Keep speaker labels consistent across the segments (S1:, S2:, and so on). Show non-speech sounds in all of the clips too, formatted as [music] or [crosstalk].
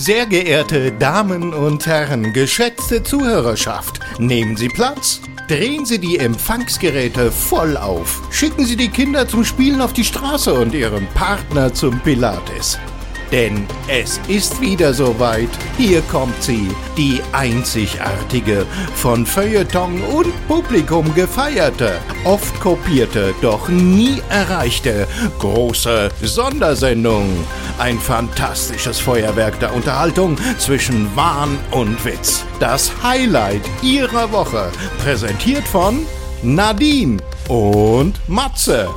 S1: Sehr geehrte Damen und Herren, geschätzte Zuhörerschaft, nehmen Sie Platz. Drehen Sie die Empfangsgeräte voll auf. Schicken Sie die Kinder zum Spielen auf die Straße und Ihren Partner zum Pilates. Denn es ist wieder soweit. Hier kommt sie, die einzigartige, von Feuilleton und Publikum gefeierte, oft kopierte, doch nie erreichte große Sondersendung. Ein fantastisches Feuerwerk der Unterhaltung zwischen Wahn und Witz. Das Highlight ihrer Woche, präsentiert von Nadine und Matze.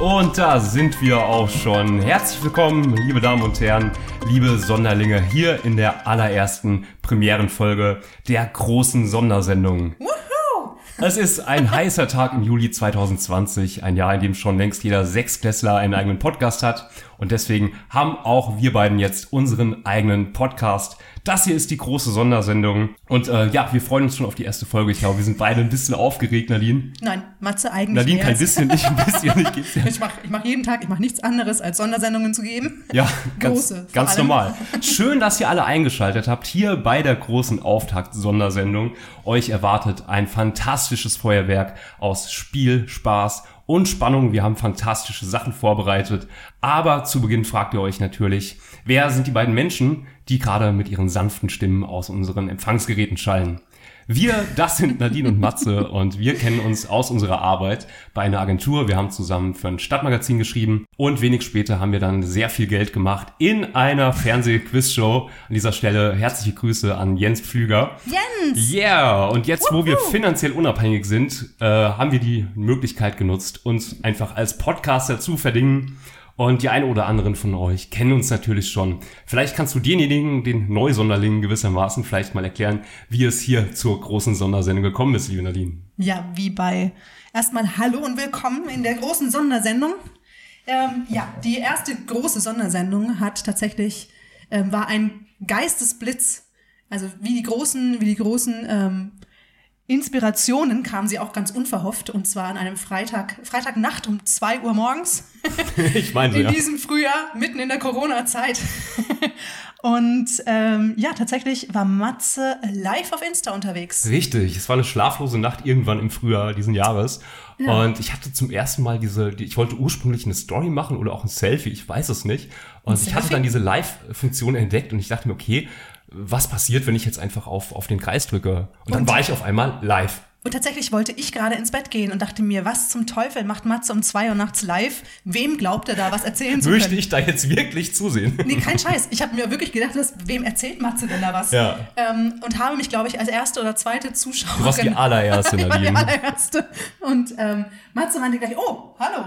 S2: Und da sind wir auch schon. Herzlich willkommen, liebe Damen und Herren, liebe Sonderlinge, hier in der allerersten Premierenfolge der großen Sondersendung. Woohoo! Es ist ein [laughs] heißer Tag im Juli 2020, ein Jahr, in dem schon längst jeder Sechsklässler einen eigenen Podcast hat. Und deswegen haben auch wir beiden jetzt unseren eigenen Podcast. Das hier ist die große Sondersendung. Und äh, ja, wir freuen uns schon auf die erste Folge. Ich glaube, wir sind beide ein bisschen aufgeregt, Nadine.
S3: Nein, Matze eigentlich.
S2: Nadine kein bisschen, nicht ein bisschen. Ich,
S3: geht's ja. [laughs] ich mache ich mach jeden Tag, ich mache nichts anderes, als Sondersendungen zu geben.
S2: Ja, [laughs] ganz, Große, ganz normal. Schön, dass ihr alle eingeschaltet habt. Hier bei der großen Auftakt-Sondersendung. Euch erwartet ein fantastisches Feuerwerk aus Spiel, Spaß und Spannung. Wir haben fantastische Sachen vorbereitet. Aber zu Beginn fragt ihr euch natürlich, wer sind die beiden Menschen, die gerade mit ihren sanften Stimmen aus unseren Empfangsgeräten schallen? Wir, das sind Nadine und Matze und wir kennen uns aus unserer Arbeit bei einer Agentur. Wir haben zusammen für ein Stadtmagazin geschrieben und wenig später haben wir dann sehr viel Geld gemacht in einer Fernseh-Quiz-Show. An dieser Stelle herzliche Grüße an Jens Pflüger.
S3: Jens!
S2: Yeah! Und jetzt, wo wir finanziell unabhängig sind, äh, haben wir die Möglichkeit genutzt, uns einfach als Podcaster zu verdingen und die ein oder anderen von euch kennen uns natürlich schon. Vielleicht kannst du denjenigen, den Neusonderlingen gewissermaßen, vielleicht mal erklären, wie es hier zur großen Sondersendung gekommen ist, liebe Nadine.
S3: Ja, wie bei erstmal Hallo und Willkommen in der großen Sondersendung. Ähm, ja, die erste große Sondersendung hat tatsächlich, ähm, war ein Geistesblitz. Also wie die großen, wie die großen ähm, Inspirationen kamen sie auch ganz unverhofft und zwar an einem Freitag, Freitagnacht um zwei Uhr morgens. [laughs]
S2: ich meine,
S3: in
S2: ja.
S3: diesem Frühjahr, mitten in der Corona-Zeit. und ähm, ja, tatsächlich war Matze live auf Insta unterwegs.
S2: Richtig, es war eine schlaflose Nacht irgendwann im Frühjahr diesen Jahres. Ja. Und ich hatte zum ersten Mal diese, ich wollte ursprünglich eine Story machen oder auch ein Selfie, ich weiß es nicht. Und ich hatte dann diese Live-Funktion entdeckt und ich dachte mir, okay, was passiert, wenn ich jetzt einfach auf, auf den Kreis drücke? Und dann und, war ich auf einmal live.
S3: Und tatsächlich wollte ich gerade ins Bett gehen und dachte mir, was zum Teufel macht Matze um zwei Uhr nachts live? Wem glaubt er da was erzählen zu können?
S2: Möchte ich da jetzt wirklich zusehen?
S3: Nee, kein Scheiß. Ich habe mir wirklich gedacht, dass, wem erzählt Matze denn da was?
S2: Ja.
S3: Ähm, und habe mich, glaube ich, als erste oder zweite Zuschauerin...
S2: Du warst die allererste, Nadine. [laughs]
S3: ich war die allererste. Und ähm, Matze meinte gleich, oh, hallo.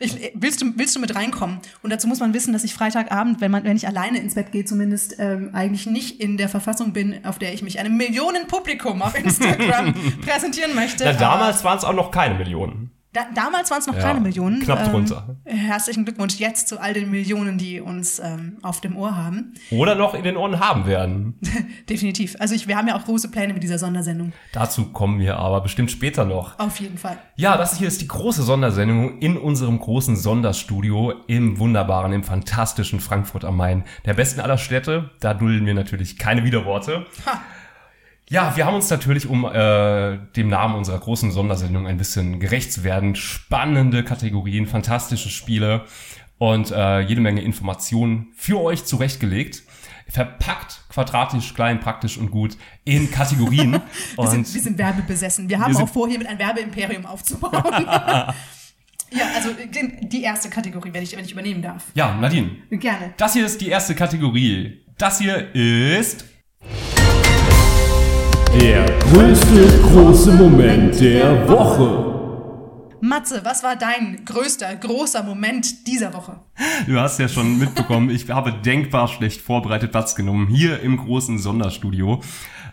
S3: Ich, willst, du, willst du mit reinkommen? Und dazu muss man wissen, dass ich Freitagabend, wenn, man, wenn ich alleine ins Bett gehe, zumindest ähm, eigentlich nicht in der Verfassung bin, auf der ich mich einem Millionenpublikum auf [laughs] Instagram präsentieren möchte.
S2: Na, damals waren es auch noch keine Millionen.
S3: Da, damals waren es noch ja, keine Millionen.
S2: Knapp ähm, drunter.
S3: Ähm, herzlichen Glückwunsch jetzt zu all den Millionen, die uns ähm, auf dem Ohr haben.
S2: Oder noch in den Ohren haben werden. [laughs]
S3: Definitiv. Also ich, wir haben ja auch große Pläne mit dieser Sondersendung.
S2: Dazu kommen wir aber bestimmt später noch.
S3: Auf jeden Fall.
S2: Ja, das hier ist die große Sondersendung in unserem großen Sonderstudio im wunderbaren, im fantastischen Frankfurt am Main. Der besten aller Städte. Da dulden wir natürlich keine Widerworte. Ha. Ja, wir haben uns natürlich, um äh, dem Namen unserer großen Sondersendung ein bisschen gerecht zu werden, spannende Kategorien, fantastische Spiele und äh, jede Menge Informationen für euch zurechtgelegt. Verpackt, quadratisch, klein, praktisch und gut in Kategorien. [laughs]
S3: wir, sind, wir sind werbebesessen. Wir haben wir auch vor, hier mit einem Werbeimperium aufzubauen. [laughs] Ja, also die erste Kategorie, wenn ich, wenn ich übernehmen darf.
S2: Ja, Nadine.
S3: Gerne.
S2: Das hier ist die erste Kategorie. Das hier ist der größte große Moment der Woche.
S3: Matze, was war dein größter, großer Moment dieser Woche?
S2: Du hast ja schon mitbekommen, ich habe denkbar schlecht vorbereitet Platz genommen, hier im großen Sonderstudio.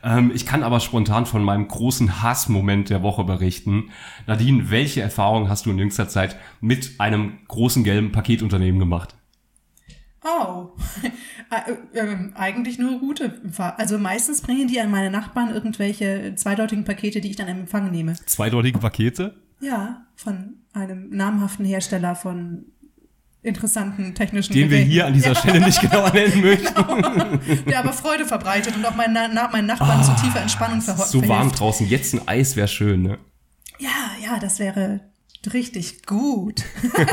S2: Ähm, ich kann aber spontan von meinem großen Hassmoment der Woche berichten. Nadine, welche Erfahrungen hast du in jüngster Zeit mit einem großen gelben Paketunternehmen gemacht?
S3: Oh, [laughs] äh, äh, eigentlich nur gute. Also meistens bringen die an meine Nachbarn irgendwelche zweideutigen Pakete, die ich dann im Empfang nehme.
S2: Zweideutige Pakete?
S3: Ja, von einem namhaften Hersteller von interessanten technischen
S2: Den wir
S3: Geräten.
S2: hier an dieser
S3: ja,
S2: Stelle nicht genauer [laughs] nennen möchten. [laughs]
S3: der aber Freude verbreitet und auch meinen, meinen Nachbarn zu tiefer Entspannung verho-
S2: So warm draußen. Jetzt ein Eis wäre schön, ne?
S3: Ja, ja, das wäre richtig gut.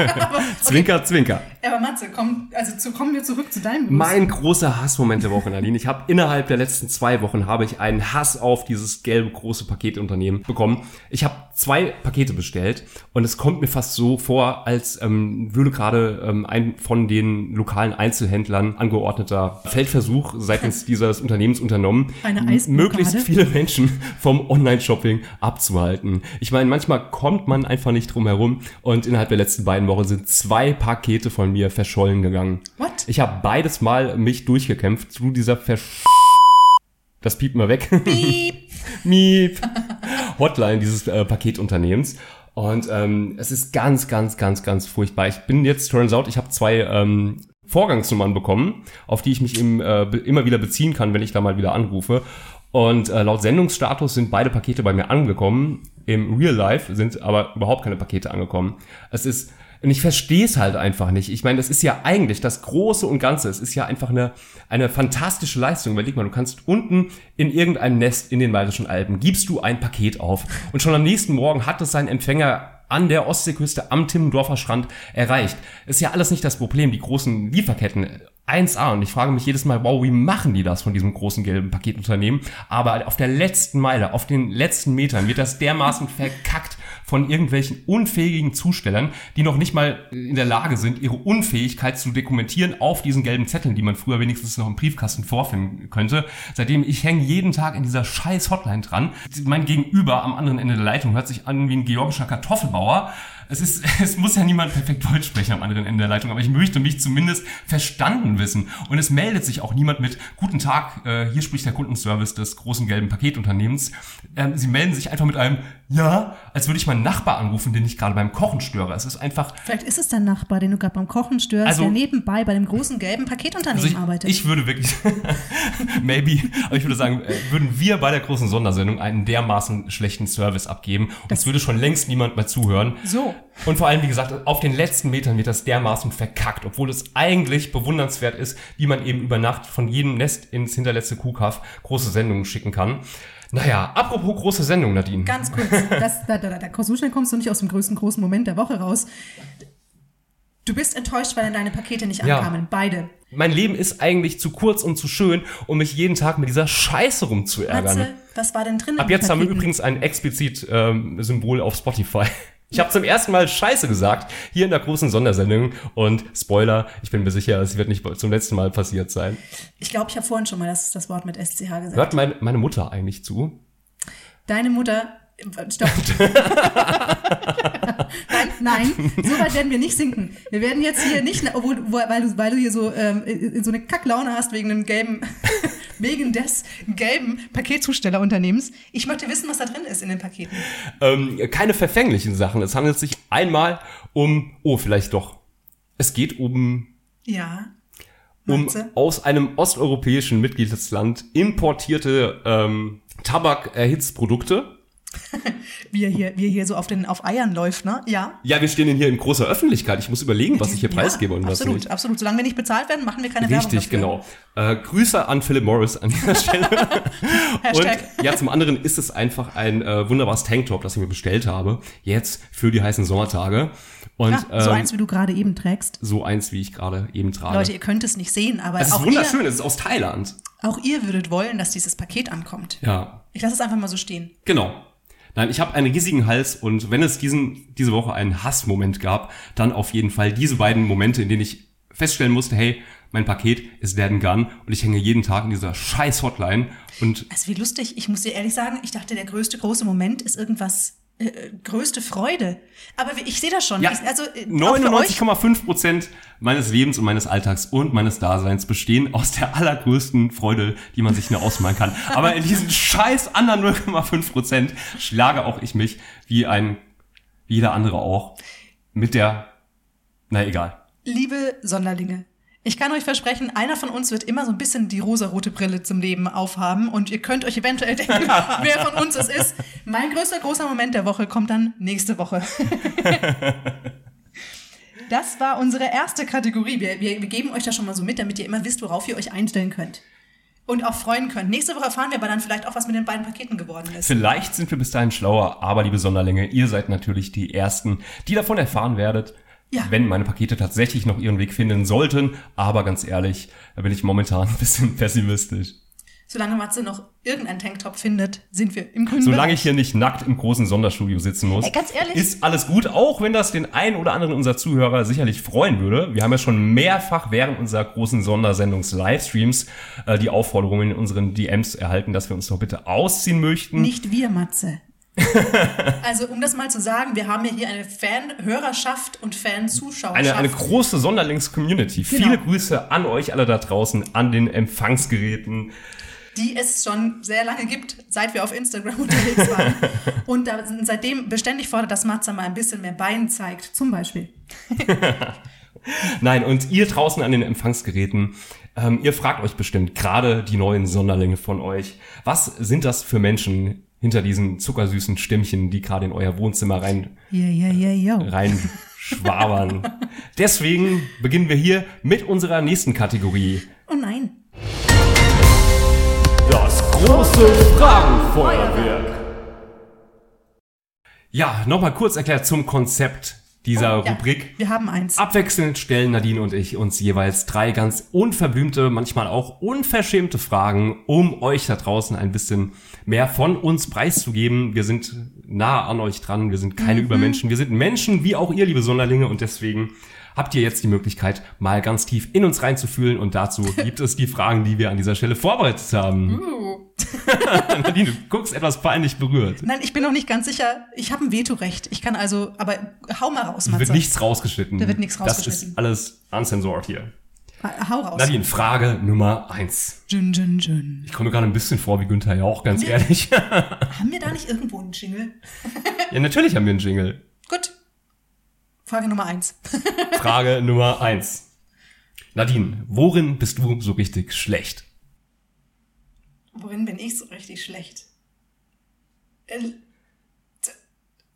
S3: [laughs]
S2: Zwinker, zwinker.
S3: Aber Matze, komm, also zu, kommen wir zurück zu deinem Gruß.
S2: Mein großer Hassmoment der Woche, Nadine. Ich habe innerhalb der letzten zwei Wochen habe ich einen Hass auf dieses gelbe große Paketunternehmen bekommen. Ich habe zwei Pakete bestellt und es kommt mir fast so vor, als ähm, würde gerade ähm, ein von den lokalen Einzelhändlern angeordneter Feldversuch seitens [laughs] dieses Unternehmens unternommen, möglichst viele Menschen vom Online-Shopping abzuhalten. Ich meine, manchmal kommt man einfach nicht drum herum und innerhalb der letzten beiden Wochen sind zwei Pakete von mir verschollen gegangen.
S3: What?
S2: Ich habe beides Mal mich durchgekämpft zu dieser Versch... Das piept mal weg.
S3: Piep. [laughs]
S2: Miep. Hotline dieses äh, Paketunternehmens. Und ähm, es ist ganz, ganz, ganz, ganz furchtbar. Ich bin jetzt, turns out, ich habe zwei ähm, Vorgangsnummern bekommen, auf die ich mich im, äh, immer wieder beziehen kann, wenn ich da mal wieder anrufe. Und äh, laut Sendungsstatus sind beide Pakete bei mir angekommen. Im Real Life sind aber überhaupt keine Pakete angekommen. Es ist und ich verstehe es halt einfach nicht. Ich meine, das ist ja eigentlich das Große und Ganze. Es ist ja einfach eine, eine fantastische Leistung. Überleg mal, du kannst unten in irgendeinem Nest in den Bayerischen Alpen, gibst du ein Paket auf. Und schon am nächsten Morgen hat es seinen Empfänger an der Ostseeküste am Timmendorfer Strand erreicht. Ist ja alles nicht das Problem. Die großen Lieferketten 1A und ich frage mich jedes Mal, wow, wie machen die das von diesem großen gelben Paketunternehmen? Aber auf der letzten Meile, auf den letzten Metern wird das dermaßen verkackt von irgendwelchen unfähigen Zustellern, die noch nicht mal in der Lage sind, ihre Unfähigkeit zu dokumentieren auf diesen gelben Zetteln, die man früher wenigstens noch im Briefkasten vorfinden könnte. Seitdem ich hänge jeden Tag in dieser scheiß Hotline dran. Mein Gegenüber am anderen Ende der Leitung hört sich an wie ein georgischer Kartoffelbauer. Es, ist, [laughs] es muss ja niemand perfekt Deutsch sprechen am anderen Ende der Leitung, aber ich möchte mich zumindest verstanden wissen. Und es meldet sich auch niemand mit Guten Tag, äh, hier spricht der Kundenservice des großen gelben Paketunternehmens. Ähm, sie melden sich einfach mit einem Ja, als würde ich meinen Nachbar anrufen, den ich gerade beim Kochen störe. Es ist einfach
S3: Vielleicht ist es dein Nachbar, den du gerade beim Kochen störst,
S2: Also-
S3: der nebenbei bei dem großen gelben Paketunternehmen
S2: Also ich,
S3: arbeitet.
S2: ich würde wirklich, [laughs] maybe, aber ich würde sagen, äh, würden wir bei der großen Sondersendung einen dermaßen schlechten Service abgeben, und es würde schon längst niemand mehr zuhören.
S3: So.
S2: Und vor allem, wie gesagt, auf den letzten Metern wird das dermaßen verkackt, obwohl es eigentlich bewundernswert ist, wie man eben über Nacht von jedem Nest ins hinterletzte Kuhkaff große Sendungen schicken kann. Naja, apropos große Sendung, Nadine.
S3: Ganz kurz, das, da, da, da, so schnell kommst du nicht aus dem größten großen Moment der Woche raus. Du bist enttäuscht, weil deine Pakete nicht
S2: Ja.
S3: ankamen. Beide.
S2: Mein Leben ist eigentlich zu kurz und zu schön, um mich jeden Tag mit dieser Scheiße rumzuärgern.
S3: Matze, was war denn drin? in
S2: Ab jetzt haben wir
S3: Paketen?
S2: übrigens ein explizit ähm, Symbol auf Spotify. Ich habe zum ersten Mal Scheiße gesagt, hier in der großen Sondersendung. Und Spoiler, ich bin mir sicher, es wird nicht zum letzten Mal passiert sein.
S3: Ich glaube, ich habe vorhin schon mal das, das Wort mit SCH gesagt.
S2: Hört mein, meine Mutter eigentlich zu?
S3: Deine Mutter. Stopp. [laughs] nein, nein, so weit werden wir nicht sinken. Wir werden jetzt hier nicht, obwohl, wo- weil du, weil du hier so, ähm, in- so eine Kacklaune hast wegen dem gelben, wegen des gelben Paketzustellerunternehmens. Ich möchte wissen, was da drin ist in den Paketen.
S2: Ähm, keine verfänglichen Sachen. Es handelt sich einmal um, oh, vielleicht doch. Es geht um
S3: Ja.
S2: um
S3: Matze?
S2: aus einem osteuropäischen Mitgliedsland importierte ähm, Tabakerhitzprodukte. [laughs]
S3: Wie er hier, wie er hier so auf den auf Eiern läuft, ne? Ja.
S2: Ja, wir stehen denn hier in großer Öffentlichkeit. Ich muss überlegen, was ich hier
S3: Ja,
S2: preisgebe und was
S3: absolut,
S2: nicht.
S3: Absolut, Solange wir nicht bezahlt werden, machen wir keine Werbung
S2: Richtig, genau. Äh, Grüße an Philip Morris an dieser [laughs] Stelle. und ja, zum anderen ist es einfach ein äh, wunderbares Tanktop, das ich mir bestellt habe. Jetzt für die heißen Sommertage. Und
S3: Ja, so
S2: ähm,
S3: eins, wie du gerade eben trägst.
S2: so eins, wie ich gerade eben trage.
S3: Leute, ihr könnt es nicht sehen, aber
S2: es ist
S3: auch,
S2: wunderschön,
S3: ihr,
S2: es ist aus Thailand.
S3: auch ihr würdet wollen, dass dieses Paket ankommt.
S2: Ja,
S3: Ich lasse es einfach mal so stehen.
S2: genau. Nein, ich habe einen riesigen Hals und wenn es diesen, diese Woche einen Hassmoment gab, dann auf jeden Fall diese beiden Momente, in denen ich feststellen musste, hey, mein Paket ist dead and gone und ich hänge jeden Tag in dieser scheiß Hotline und
S3: Also wie lustig. Ich muss dir ehrlich sagen, ich dachte, der größte große Moment ist irgendwas, äh, äh, größte Freude. Aber ich sehe das schon.
S2: Ja,
S3: ich, also, äh, auch für euch,
S2: 99,5 Prozent meines Lebens und meines Alltags und meines Daseins bestehen aus der allergrößten Freude, die man sich nur ausmalen kann. [laughs] Aber in diesen scheiß anderen 0,5 Prozent schlage auch ich mich, wie ein, wie jeder andere auch, mit der, na egal.
S3: liebe Sonderlinge, ich kann euch versprechen, einer von uns wird immer so ein bisschen die rosarote Brille zum Leben aufhaben und ihr könnt euch eventuell denken, [laughs] wer von uns es ist. Mein größter großer Moment der Woche kommt dann nächste Woche. [laughs] Das war unsere erste Kategorie. Wir, wir, wir geben euch das schon mal so mit, damit ihr immer wisst, worauf ihr euch einstellen könnt. Und auch freuen könnt. Nächste Woche erfahren wir aber dann vielleicht auch, was mit den beiden Paketen geworden ist.
S2: Vielleicht sind wir bis dahin schlauer, aber liebe Sonderlinge, ihr seid natürlich die Ersten, die davon erfahren werdet,
S3: Ja.
S2: wenn meine Pakete tatsächlich noch ihren Weg finden sollten. Aber ganz ehrlich, da bin ich momentan ein bisschen [laughs] pessimistisch.
S3: Solange Matze noch irgendeinen Tanktop findet, sind wir im grünen
S2: Solange
S3: Bereich.
S2: ich hier nicht nackt im großen Sonderstudio sitzen muss,
S3: Ey, ganz ehrlich?
S2: ist alles gut, auch wenn das den einen oder anderen unserer Zuhörer sicherlich freuen würde. Wir haben ja schon mehrfach während unserer großen Sondersendungs-Livestreams äh, die Aufforderungen in unseren DMs erhalten, dass wir uns doch bitte ausziehen möchten.
S3: Nicht wir, Matze. [laughs] also, um das mal zu sagen, wir haben ja hier eine Fan-Hörerschaft und Fan-Zuschauerschaft.
S2: Eine, eine große Sonderlings-Community.
S3: Genau.
S2: Viele Grüße an euch alle da draußen, an den Empfangsgeräten.
S3: Die es schon sehr lange gibt, seit wir auf Instagram [laughs] unterwegs waren. Und da seitdem beständig fordert, dass Matze mal ein bisschen mehr Bein zeigt, zum Beispiel. [laughs]
S2: Nein, und ihr draußen an den Empfangsgeräten, ähm, ihr fragt euch bestimmt, gerade die neuen Sonderlinge von euch, was sind das für Menschen hinter diesen zuckersüßen Stimmchen, die gerade in euer Wohnzimmer rein
S3: Yeah, yeah, yeah, yo.
S2: reinschwabern. [laughs] Deswegen beginnen wir hier mit unserer nächsten Kategorie.
S3: Oh nein.
S2: Große Fragenfeuerwerk. Ja, nochmal kurz erklärt zum Konzept dieser
S3: Oh, Ja,
S2: Rubrik.
S3: Wir haben eins.
S2: Abwechselnd stellen Nadine und ich uns jeweils drei ganz unverblümte, manchmal auch unverschämte Fragen, um euch da draußen ein bisschen mehr von uns preiszugeben. Wir sind nah an euch dran, wir sind keine Übermenschen, wir sind Menschen wie auch ihr, liebe Sonderlinge, und deswegen habt ihr jetzt die Möglichkeit, mal ganz tief in uns reinzufühlen und dazu gibt es die Fragen, die wir an dieser Stelle vorbereitet haben. [laughs] Nadine, du guckst etwas peinlich berührt.
S3: Nein, ich bin noch nicht ganz sicher. Ich habe ein Vetorecht. Ich kann also, aber hau mal raus,
S2: Da wird
S3: Matze.
S2: nichts rausgeschnitten.
S3: Da wird nichts
S2: Das
S3: rausgeschnitten.
S2: ist alles uncensored hier.
S3: Hau raus.
S2: Nadine, Frage Nummer eins.
S3: Jün, jün, jün.
S2: Ich komme mir gerade ein bisschen vor wie Günther Jauch, ganz ehrlich.
S3: Haben wir da nicht irgendwo einen Jingle?
S2: ja, natürlich haben wir einen Jingle.
S3: Frage Nummer eins. [laughs]
S2: Frage Nummer eins. Nadine, worin bist du so richtig schlecht?
S3: Worin bin ich so richtig schlecht? Äh,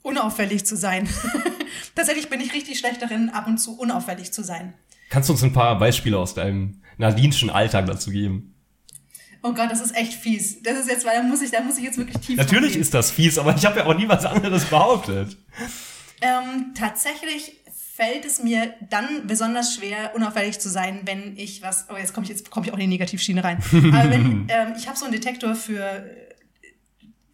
S3: unauffällig zu sein. [laughs] Tatsächlich bin ich richtig schlecht darin, ab und zu unauffällig zu sein.
S2: Kannst du uns ein paar Beispiele aus deinem Nadineschen Alltag dazu geben?
S3: Oh Gott, das ist echt fies. Das ist jetzt, weil da muss ich, da muss ich jetzt wirklich tief
S2: Natürlich ist das fies, aber ich habe ja auch nie was anderes behauptet.
S3: Ähm, tatsächlich fällt es mir dann besonders schwer, unauffällig zu sein, wenn ich was. Oh, jetzt komme ich jetzt komme ich auch in die Negativschiene rein. Aber wenn [laughs] ähm, ich habe so einen Detektor für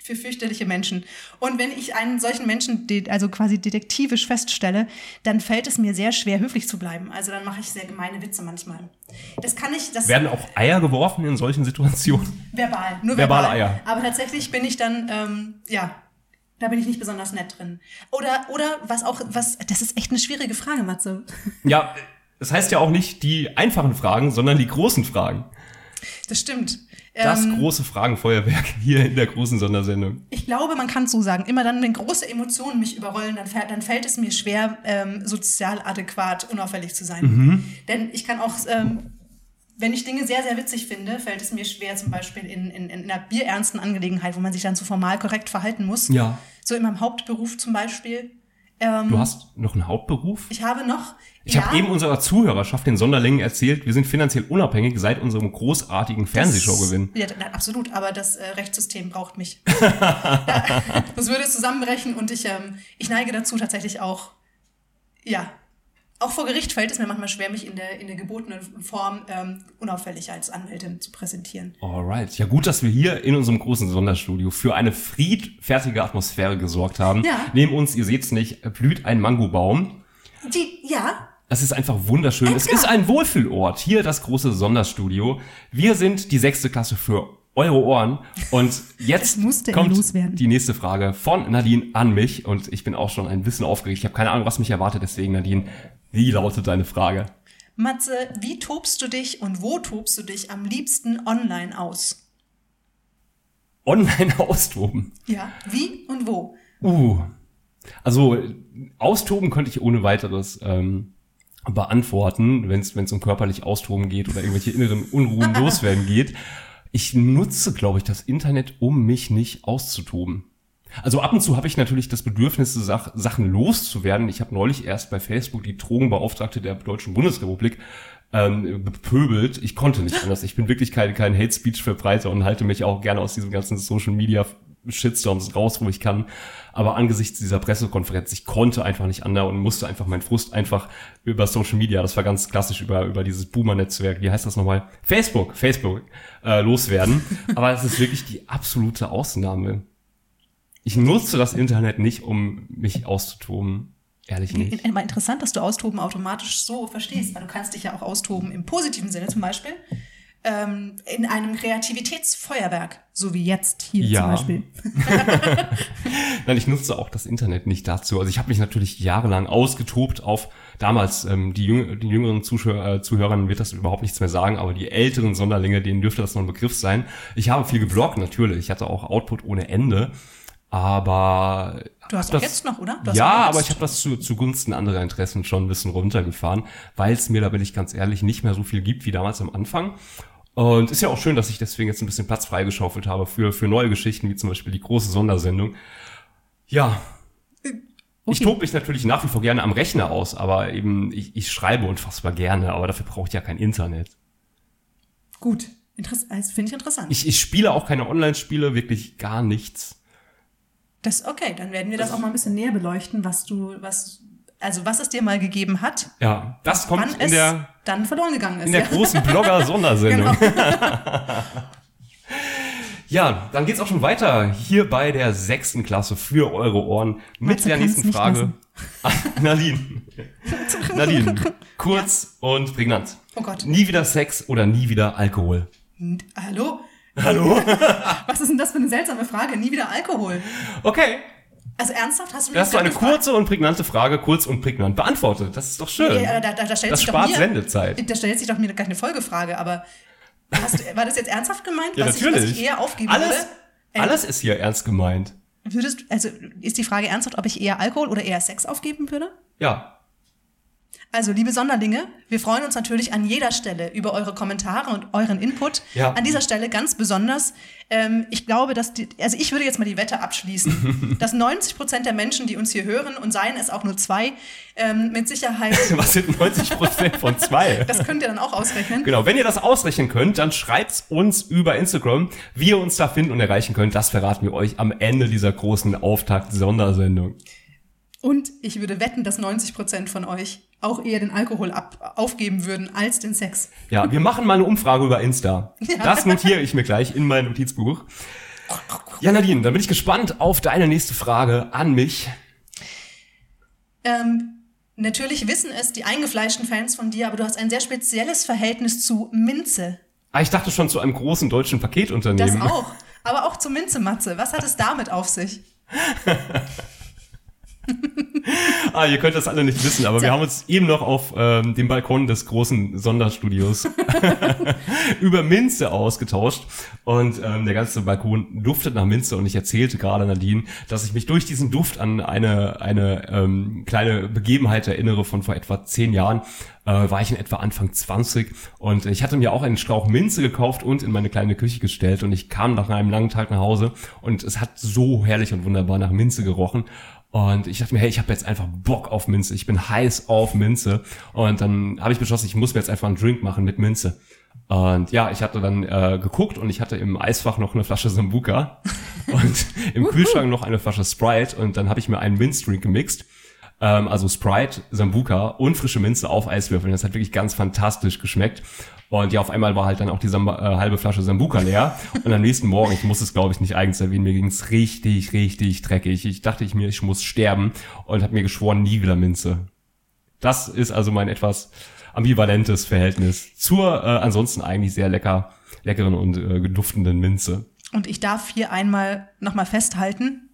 S3: für fürchterliche Menschen. Und wenn ich einen solchen Menschen, also quasi detektivisch feststelle, dann fällt es mir sehr schwer, höflich zu bleiben. Also dann mache ich sehr gemeine Witze manchmal. Das kann ich, das
S2: Werden auch Eier geworfen in solchen Situationen?
S3: verbal, nur
S2: Verbale
S3: verbal.
S2: Eier.
S3: Aber tatsächlich bin ich dann, ähm, ja, da bin ich nicht besonders nett drin. Oder, oder was auch, was, das ist echt eine schwierige Frage, Matze. [laughs]
S2: Ja, es heißt ja auch nicht die einfachen Fragen, sondern die großen Fragen.
S3: Das stimmt.
S2: Das
S3: Ähm,
S2: große Fragenfeuerwerk [laughs] hier in der großen Sondersendung.
S3: ich glaube, man kann es so sagen. Immer dann, wenn große Emotionen mich überrollen, dann, fällt- dann fällt es mir schwer, ähm, sozial adäquat, unauffällig zu sein.
S2: Mhm.
S3: Denn ich kann auch, ähm, wenn ich Dinge sehr, sehr witzig finde, fällt es mir schwer, zum Beispiel in, in, in einer bierernsten Angelegenheit, wo man sich dann so formal korrekt verhalten muss.
S2: Ja.
S3: So in meinem Hauptberuf zum Beispiel. Ähm,
S2: Du hast noch einen Hauptberuf?
S3: Ich habe noch.
S2: Ich habe eben unserer Zuhörerschaft, den Sonderlingen, erzählt, wir sind finanziell unabhängig seit unserem großartigen Fernsehshow-Gewinn.
S3: Ja, absolut, aber das äh, Rechtssystem braucht mich. Ja, [laughs] [laughs] das würde zusammenbrechen und ich, ähm, ich neige dazu tatsächlich auch, ja, auch vor Gericht fällt es mir manchmal schwer, mich in der, in der gebotenen Form ähm, unauffällig als Anwältin zu präsentieren.
S2: Alright. Ja, gut, dass wir hier in unserem großen Sonderstudio für eine friedfertige Atmosphäre gesorgt haben.
S3: Ja.
S2: Neben uns, ihr seht's nicht, blüht ein Mangobaum.
S3: Die, ja,
S2: Das ist einfach wunderschön. Es
S3: Edgar.
S2: ist ein Wohlfühlort. Hier das große Sonderstudio. Wir sind die sechste Klasse für eure Ohren. Und [laughs] jetzt kommt die nächste Frage von Nadine an mich. Und ich bin auch schon ein bisschen aufgeregt. Ich habe keine Ahnung, was mich erwartet. Deswegen, Nadine, wie lautet deine Frage?
S3: Matze, wie tobst du dich und wo tobst du dich am liebsten online aus?
S2: Online [laughs] austoben.
S3: Ja, wie und wo?
S2: Uh. Also austoben könnte ich ohne weiteres ähm, beantworten, wenn es um körperlich austoben geht oder irgendwelche inneren Unruhen [laughs] loswerden geht. Ich nutze, glaube ich, das Internet, um mich nicht auszutoben. Also ab und zu habe ich natürlich das Bedürfnis, Sach Sachen loszuwerden. Ich habe neulich erst bei Facebook die Drogenbeauftragte der Deutschen Bundesrepublik ähm, bepöbelt. Ich konnte nicht anders. Ich bin wirklich kein, kein Hate Speech Verbreiter und halte mich auch gerne aus diesem ganzen Social Media Shitstorms raus, wo ich kann. Aber angesichts dieser Pressekonferenz, ich konnte einfach nicht anders und musste einfach meinen Frust einfach über Social Media, das war ganz klassisch über, über dieses Boomer-Netzwerk, wie heißt das nochmal? Facebook, Facebook, äh, loswerden. [laughs] Aber es ist wirklich die absolute Ausnahme. Ich nutze das Internet nicht, um mich auszutoben. Ehrlich nicht.
S3: Immer interessant, dass du Austoben automatisch so verstehst, weil du kannst dich ja auch austoben im positiven Sinne zum Beispiel ähm, in einem Kreativitätsfeuerwerk, so wie jetzt hier ja. zum Beispiel. [laughs]
S2: Nein, ich nutze auch das Internet nicht dazu. Also ich habe mich natürlich jahrelang ausgetobt auf damals, ähm, die, jüng die jüngeren Zuschauer, äh, Zuhörern wird das überhaupt nichts mehr sagen, aber die älteren Sonderlinge, denen dürfte das noch ein Begriff sein. Ich habe viel geblockt, natürlich. Ich hatte auch Output ohne Ende. Aber
S3: du hast
S2: das,
S3: auch jetzt noch, oder?
S2: ja, aber ich habe das zu, zugunsten anderer Interessen schon ein bisschen runtergefahren, weil es mir, da bin ich ganz ehrlich, nicht mehr so viel gibt wie damals am Anfang. Und ist ja auch schön, dass ich deswegen jetzt ein bisschen Platz freigeschaufelt habe für, für neue Geschichten, wie zum Beispiel die große Sondersendung. Ja. Okay. Ich tobe mich natürlich nach wie vor gerne am Rechner aus, aber eben, ich, ich schreibe unfassbar gerne, aber dafür brauche ich ja kein Internet.
S3: Gut. Interess also finde ich interessant.
S2: Ich, ich spiele auch keine Online-Spiele, wirklich gar nichts.
S3: Das, okay, dann werden wir das auch mal ein bisschen näher beleuchten, was du, was also was es dir mal gegeben hat.
S2: Ja, das kommt in der
S3: dann verloren gegangen ist.
S2: In der
S3: ja.
S2: großen Blogger-Sondersendung. [laughs] Genau. [laughs] ja, dann geht's auch schon weiter hier bei der sechsten Klasse für eure Ohren mit Matze der nächsten Frage. [laughs] Nadine. Nadine, kurz ja. und prägnant.
S3: Oh Gott.
S2: Nie wieder Sex oder nie wieder Alkohol?
S3: Hallo?
S2: Hallo? [laughs]
S3: Was ist denn das für eine seltsame Frage? Nie wieder Alkohol.
S2: Okay,
S3: also ernsthaft hast du
S2: das Hast du eine gefragt? kurze und prägnante Frage kurz und prägnant beantwortet. Das ist doch schön.
S3: Ja, da, da, da stellt
S2: das
S3: sich
S2: spart
S3: mir,
S2: Sendezeit.
S3: Da stellt sich doch mir gar keine Folgefrage, aber hast, war das jetzt ernsthaft gemeint, [laughs]
S2: ja,
S3: was,
S2: natürlich.
S3: Ich, was ich eher aufgeben
S2: alles,
S3: würde?
S2: Äh, alles ist hier ernst gemeint.
S3: Würdest, also ist die Frage ernsthaft, ob ich eher Alkohol oder eher Sex aufgeben würde?
S2: Ja.
S3: Also, liebe Sonderlinge, wir freuen uns natürlich an jeder Stelle über eure Kommentare und euren Input.
S2: Ja.
S3: An dieser Stelle ganz besonders. Ähm, ich glaube, dass die, also ich würde jetzt mal die Wette abschließen, [laughs] dass 90 Prozent der Menschen, die uns hier hören, und seien es auch nur zwei, ähm, mit Sicherheit. [laughs]
S2: Was sind 90 Prozent von zwei?
S3: das könnt ihr dann auch ausrechnen.
S2: Genau, wenn ihr das ausrechnen könnt, dann schreibt's uns über Instagram, wie ihr uns da finden und erreichen könnt. Das verraten wir euch am Ende dieser großen Auftakt-Sondersendung.
S3: Und ich würde wetten, dass 90 Prozent von euch auch eher den Alkohol ab, aufgeben würden als den Sex.
S2: Ja, wir machen mal eine Umfrage über Insta. Ja. Das notiere ich mir gleich in mein Notizbuch. Ja, Nadine, dann bin ich gespannt auf deine nächste Frage an mich.
S3: Ähm, natürlich wissen es die eingefleischten Fans von dir, aber du hast ein sehr spezielles Verhältnis zu Minze.
S2: Ah, ich dachte schon zu einem großen deutschen Paketunternehmen.
S3: Das auch. Aber auch zu Minze, Matze. Was hat es damit auf sich? [laughs] [laughs]
S2: ah, ihr könnt das alle nicht wissen, aber wir haben uns eben noch auf ähm, dem Balkon des großen Sonderstudios [laughs] [laughs] über Minze ausgetauscht. Und ähm, der ganze Balkon duftet nach Minze und ich erzählte gerade Nadine, dass ich mich durch diesen Duft an eine eine ähm, kleine Begebenheit erinnere von vor etwa zehn Jahren. Äh, war ich in etwa Anfang 20 und ich hatte mir auch einen Strauch Minze gekauft und in meine kleine Küche gestellt und ich kam nach einem langen Tag nach Hause und es hat so herrlich und wunderbar nach Minze gerochen und ich dachte mir, hey, ich habe jetzt einfach Bock auf Minze. Ich bin heiß auf Minze. Und dann habe ich beschlossen, ich muss mir jetzt einfach einen Drink machen mit Minze. Und ja, ich hatte dann äh, geguckt und ich hatte im Eisfach noch eine Flasche Sambuka [laughs] und im Kühlschrank noch eine Flasche Sprite. Und dann habe ich mir einen Minzdrink gemixt. Ähm, also Sprite, Sambuka und frische Minze auf Eiswürfeln. Das hat wirklich ganz fantastisch geschmeckt. Und ja, auf einmal war halt dann auch die Sam äh, halbe Flasche Sambuka leer. Und am nächsten Morgen, ich muss es glaube ich nicht eigens erwähnen, mir ging's richtig, richtig dreckig. Ich dachte ich mir, ich muss sterben und habe mir geschworen, nie wieder Minze. Das ist also mein etwas ambivalentes Verhältnis zur äh, ansonsten eigentlich sehr lecker, leckeren und äh, duftenden Minze.
S3: Und ich darf hier einmal nochmal festhalten,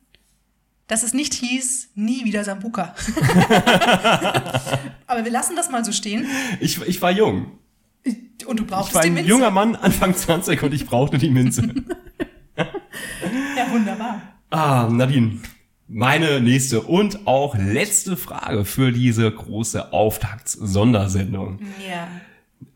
S3: dass es nicht hieß, nie wieder Sambuka. [laughs] Aber wir lassen das mal so stehen.
S2: Ich, ich war jung.
S3: Und du brauchst
S2: ich war ein
S3: die Minze.
S2: junger Mann, Anfang 20 und ich brauchte die Minze.
S3: ja, wunderbar.
S2: Ah, Nadine, meine nächste und auch letzte Frage für diese große Auftakts-Sondersendung.
S3: Ja.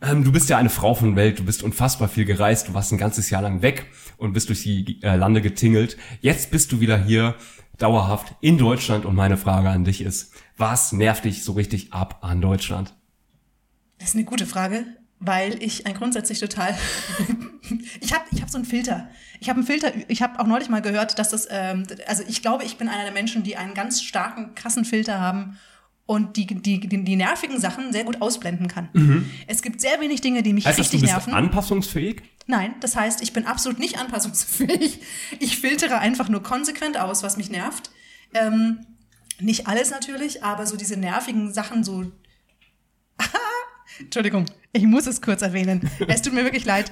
S2: Ähm, du bist ja eine Frau von Welt, du bist unfassbar viel gereist, du warst ein ganzes Jahr lang weg und bist durch die äh, Lande getingelt. Jetzt bist du wieder hier, dauerhaft in Deutschland und meine Frage an dich ist, was nervt dich so richtig ab an Deutschland?
S3: Das ist eine gute Frage, weil ich ein grundsätzlich total. [laughs] ich habe ich hab so einen Filter. Ich habe einen Filter, ich habe auch neulich mal gehört, dass das, ähm, also ich glaube, ich bin einer der Menschen, die einen ganz starken Kassenfilter haben und die, die, die, die nervigen Sachen sehr gut ausblenden kann.
S2: Mhm.
S3: Es gibt sehr wenig Dinge, die mich
S2: Heißt das,
S3: richtig
S2: du bist
S3: nerven.
S2: anpassungsfähig?
S3: Nein, das heißt, ich bin absolut nicht [laughs] anpassungsfähig. Ich filtere einfach nur konsequent aus, was mich nervt. Ähm, nicht alles natürlich, aber so diese nervigen Sachen, so. [laughs] Entschuldigung, ich muss es kurz erwähnen. Es tut mir wirklich leid.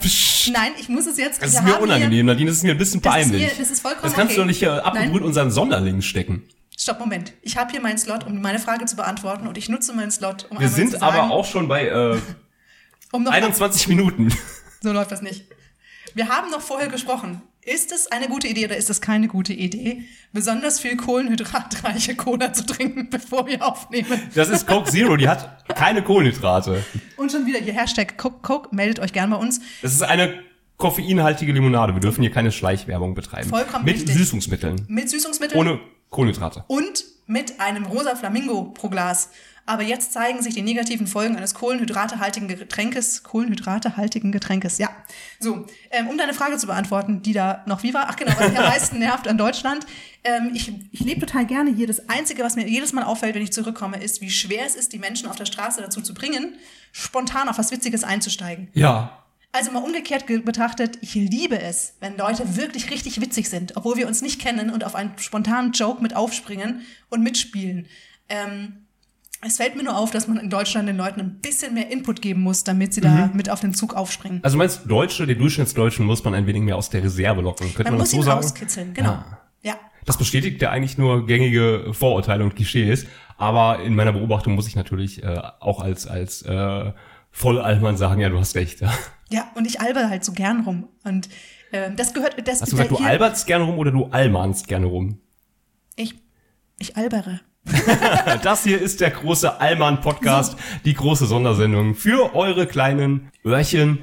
S3: Nein, ich muss es jetzt.
S2: Das
S3: wir
S2: ist mir
S3: haben hier-
S2: unangenehm, Nadine, das ist mir ein bisschen
S3: Das ist
S2: peinlich.
S3: mir- das ist vollkommen
S2: Das kannst du
S3: okay.
S2: doch nicht äh, abgebrüht unseren Sonderling stecken.
S3: Stopp, Moment. Ich habe hier meinen Slot, um meine Frage zu beantworten und ich nutze meinen Slot, um
S2: Wir sind
S3: sagen,
S2: aber auch schon bei äh, [laughs]
S3: um noch
S2: 21 Minuten. [laughs]
S3: So läuft das nicht. Wir haben noch vorher gesprochen. Ist es eine gute Idee oder ist es keine gute Idee, besonders viel kohlenhydratreiche Cola zu trinken, [laughs] bevor wir aufnehmen?
S2: Das ist Coke Zero, die hat keine Kohlenhydrate.
S3: Und schon wieder hier Hashtag Coke, Coke meldet euch gern bei uns.
S2: Das ist eine koffeinhaltige Limonade. Wir dürfen hier keine Schleichwerbung betreiben.
S3: Vollkommen
S2: Mit
S3: richtig.
S2: Süßungsmitteln.
S3: Mit Süßungsmitteln
S2: Ohne Kohlenhydrate.
S3: und mit einem rosa Flamingo pro Glas. Aber jetzt zeigen sich die negativen Folgen eines kohlenhydratehaltigen Getränkes, kohlenhydratehaltigen Getränkes, ja. So, ähm, um deine Frage zu beantworten, die da noch wie war, ach genau, was mich am [laughs] meisten nervt an Deutschland. Ähm, ich ich lebe total gerne hier. Das Einzige, was mir jedes Mal auffällt, wenn ich zurückkomme, ist, wie schwer es ist, die Menschen auf der Straße dazu zu bringen, spontan auf was Witziges einzusteigen.
S2: Ja.
S3: Also mal umgekehrt ge- betrachtet, ich liebe es, wenn Leute wirklich richtig witzig sind, obwohl wir uns nicht kennen und auf einen spontanen Joke mit aufspringen und mitspielen. Ähm, es fällt mir nur auf, dass man in Deutschland den Leuten ein bisschen mehr Input geben muss, damit sie da mit auf den Zug aufspringen.
S2: Also meinst Deutsche, den Durchschnittsdeutschen muss man ein wenig mehr aus der Reserve locken. Könnte
S3: Man
S2: man,
S3: muss
S2: das so
S3: ihn
S2: sagen?
S3: rauskitzeln, genau.
S2: Ja.
S3: Ja.
S2: Das bestätigt ja eigentlich nur gängige Vorurteile und Klischees. Aber in meiner Beobachtung muss ich natürlich äh, auch als, als äh, Vollallmann sagen, ja, du hast recht. Ja.
S3: Ja, und ich alber halt so gern rum. Und ähm, das gehört. Das,
S2: Hast du gesagt, du alberst gerne rum oder du allmahnst gerne rum?
S3: Ich, ich albere. [laughs]
S2: Das hier ist der große Allmann-Podcast, die große Sondersendung für eure kleinen Öhrchen.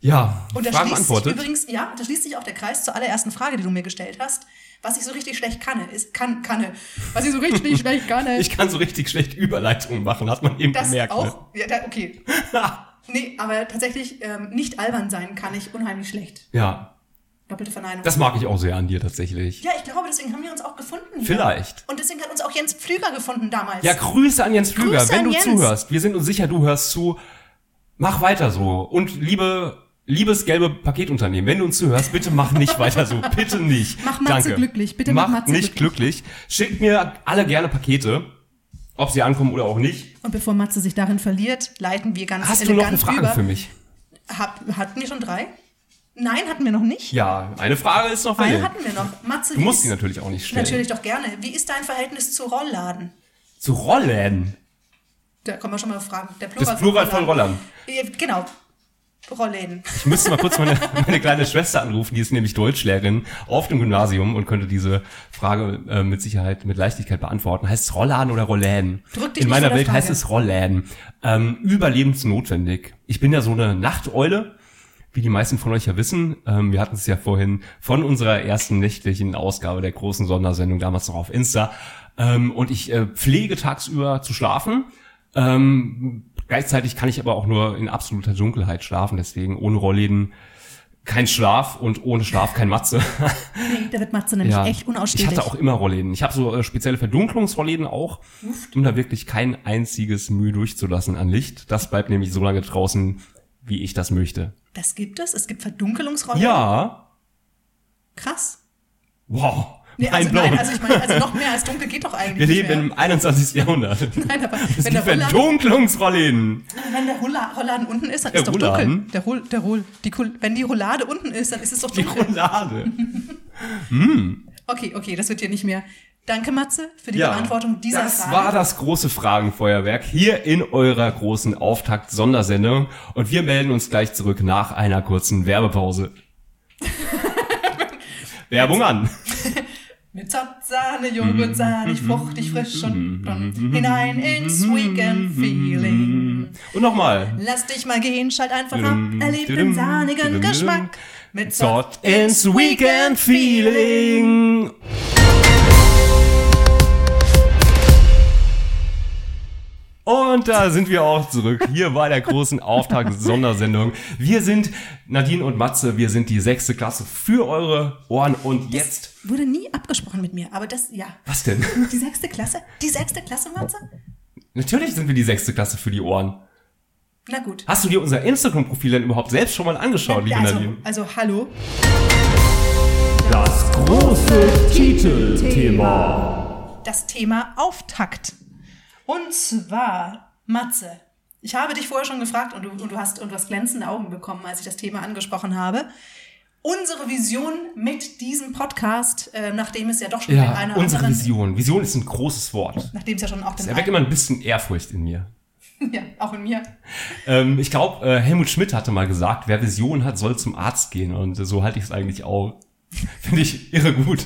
S2: Ja,
S3: Und da
S2: Fragen
S3: schließt sich übrigens, ja, da schließt sich auch der Kreis zur allerersten Frage, die du mir gestellt hast. Was ich so richtig schlecht kann, ist, kann, kann, was ich so richtig [laughs] schlecht kann,
S2: Ich kann so richtig schlecht Überleitungen machen, hat man eben
S3: das
S2: gemerkt. ne?
S3: auch, ja, da, okay. [laughs] nee, aber tatsächlich, ähm, nicht albern sein kann ich unheimlich schlecht.
S2: Ja,
S3: Doppelte Verneinung.
S2: das mag ich auch sehr an dir tatsächlich.
S3: ja, ich glaube, deswegen haben wir uns auch gefunden.
S2: Vielleicht.
S3: Und deswegen hat uns auch Jens Pflüger gefunden damals.
S2: Ja, Grüße an Jens Flüger,
S3: Grüße
S2: wenn du
S3: Jens.
S2: zuhörst. Wir sind uns sicher, du hörst zu. Mach weiter so. Und liebe, liebes gelbe Paketunternehmen, wenn du uns zuhörst, bitte mach nicht weiter so. [laughs] Bitte nicht.
S3: Mach Matze
S2: Danke.
S3: glücklich. Bitte mach
S2: mach
S3: Matze
S2: nicht glücklich. Schickt mir alle gerne Pakete. Ob sie ankommen oder auch nicht.
S3: Und bevor Matze sich darin verliert, leiten wir ganz
S2: Hast du noch
S3: elegant
S2: eine Frage
S3: über.
S2: für mich?
S3: Hab, hatten wir schon drei? Nein, hatten wir noch nicht.
S2: Ja, eine Frage ist noch
S3: Eine hatten wir noch. Matze,
S2: Du musst
S3: ist-
S2: sie natürlich auch nicht stellen.
S3: Natürlich doch gerne. Wie ist dein Verhältnis zu Rollladen?
S2: Zu Rollen.
S3: Da kann man schon mal fragen. Der
S2: Das Plural von Rollern.
S3: Ja, Genau. Rollläden.
S2: Ich müsste mal kurz meine, [laughs] meine kleine Schwester anrufen, die ist nämlich Deutschlehrerin auf dem Gymnasium und könnte diese Frage äh, mit Sicherheit, mit Leichtigkeit beantworten. Heißt es Rollladen oder Rolläden?
S3: Drück dich
S2: In meiner Welt heißt
S3: Frage.
S2: es Rolläden. Ähm, überlebensnotwendig. Ich bin ja so eine Nachteule, wie die meisten von euch ja wissen. Ähm, wir hatten es ja vorhin von unserer ersten nächtlichen Ausgabe der großen Sondersendung, damals noch auf Insta. Ähm, und ich äh, pflege tagsüber zu schlafen. Ähm, gleichzeitig kann ich aber auch nur in absoluter Dunkelheit schlafen, deswegen ohne Rollläden kein Schlaf und ohne Schlaf kein Matze.
S3: Nee, da wird Matze nämlich echt
S2: Ich
S3: unausstehlich.
S2: hatte auch immer Rollläden. Ich habe so äh, spezielle Verdunklungsrollläden auch, um da wirklich kein einziges Mühe durchzulassen an Licht. Das bleibt nämlich so lange draußen, wie ich das möchte.
S3: das gibt es? Es gibt Verdunkelungsrollen?
S2: Ja.
S3: Krass.
S2: Wow.
S3: Nee, also, nein, also ich meine, also noch mehr als dunkel geht doch eigentlich
S2: Wir leben im 21. Jahrhundert. [laughs]
S3: Nein, aber
S2: Es
S3: wenn
S2: gibt
S3: der,
S2: Verdunklungsrollläden.
S3: wenn der Rollladen unten ist, dann
S2: Der
S3: ist doch
S2: Rollladen?
S3: dunkel. Der Roll, der Roll, die, Kul- wenn die Roulade unten ist, dann ist es doch
S2: Die
S3: dunkel.
S2: Rollade. [laughs]
S3: Okay, okay, das wird hier nicht mehr. Danke, Matze, für die
S2: Ja,
S3: Beantwortung dieser
S2: das
S3: Frage.
S2: war das große Fragenfeuerwerk hier in eurer großen Auftakt-Sondersendung. Und wir melden uns gleich zurück nach einer kurzen Werbepause. [laughs] Werbung an.
S3: Mit Sahne, Joghurt, sahnig, fruchtig, frisch und dann hinein ins Weekend-Feeling.
S2: Und nochmal.
S3: Lass dich mal gehen, schalt einfach ab, erleb den sahnigen Geschmack. Mit
S2: Zott ins Weekend Feeling. Und da sind wir auch zurück, hier bei der großen Auftakt-Sondersendung. Wir sind Nadine und Matze, wir sind die sechste Klasse für eure Ohren und jetzt...
S3: Das wurde nie abgesprochen mit mir, aber das, ja.
S2: Was denn?
S3: Die sechste Klasse? Die sechste Klasse, Matze?
S2: Natürlich sind wir die sechste Klasse für die Ohren.
S3: Na gut.
S2: Hast du dir unser Instagram-Profil denn überhaupt selbst schon mal angeschaut, liebe
S3: also,
S2: Nadine?
S3: also, hallo.
S2: Das große Titelthema.
S3: Das Thema Auftakt. Und zwar, Matze, ich habe dich vorher schon gefragt und du, und du, hast, und du hast glänzende Augen bekommen, als ich das Thema angesprochen habe. Unsere Vision mit diesem Podcast, äh, nachdem es ja doch schon in
S2: Ja,
S3: einer
S2: unsere
S3: anderen,
S2: Vision. Vision ist ein großes Wort.
S3: nachdem es ja schon auch
S2: Es erweckt immer ein bisschen Ehrfurcht in mir. [laughs]
S3: ja, auch in mir.
S2: Ähm, ich glaube, äh, Helmut Schmidt hatte mal gesagt, wer Vision hat, soll zum Arzt gehen. Und so halte ich es eigentlich auch. [laughs] Finde ich irre gut.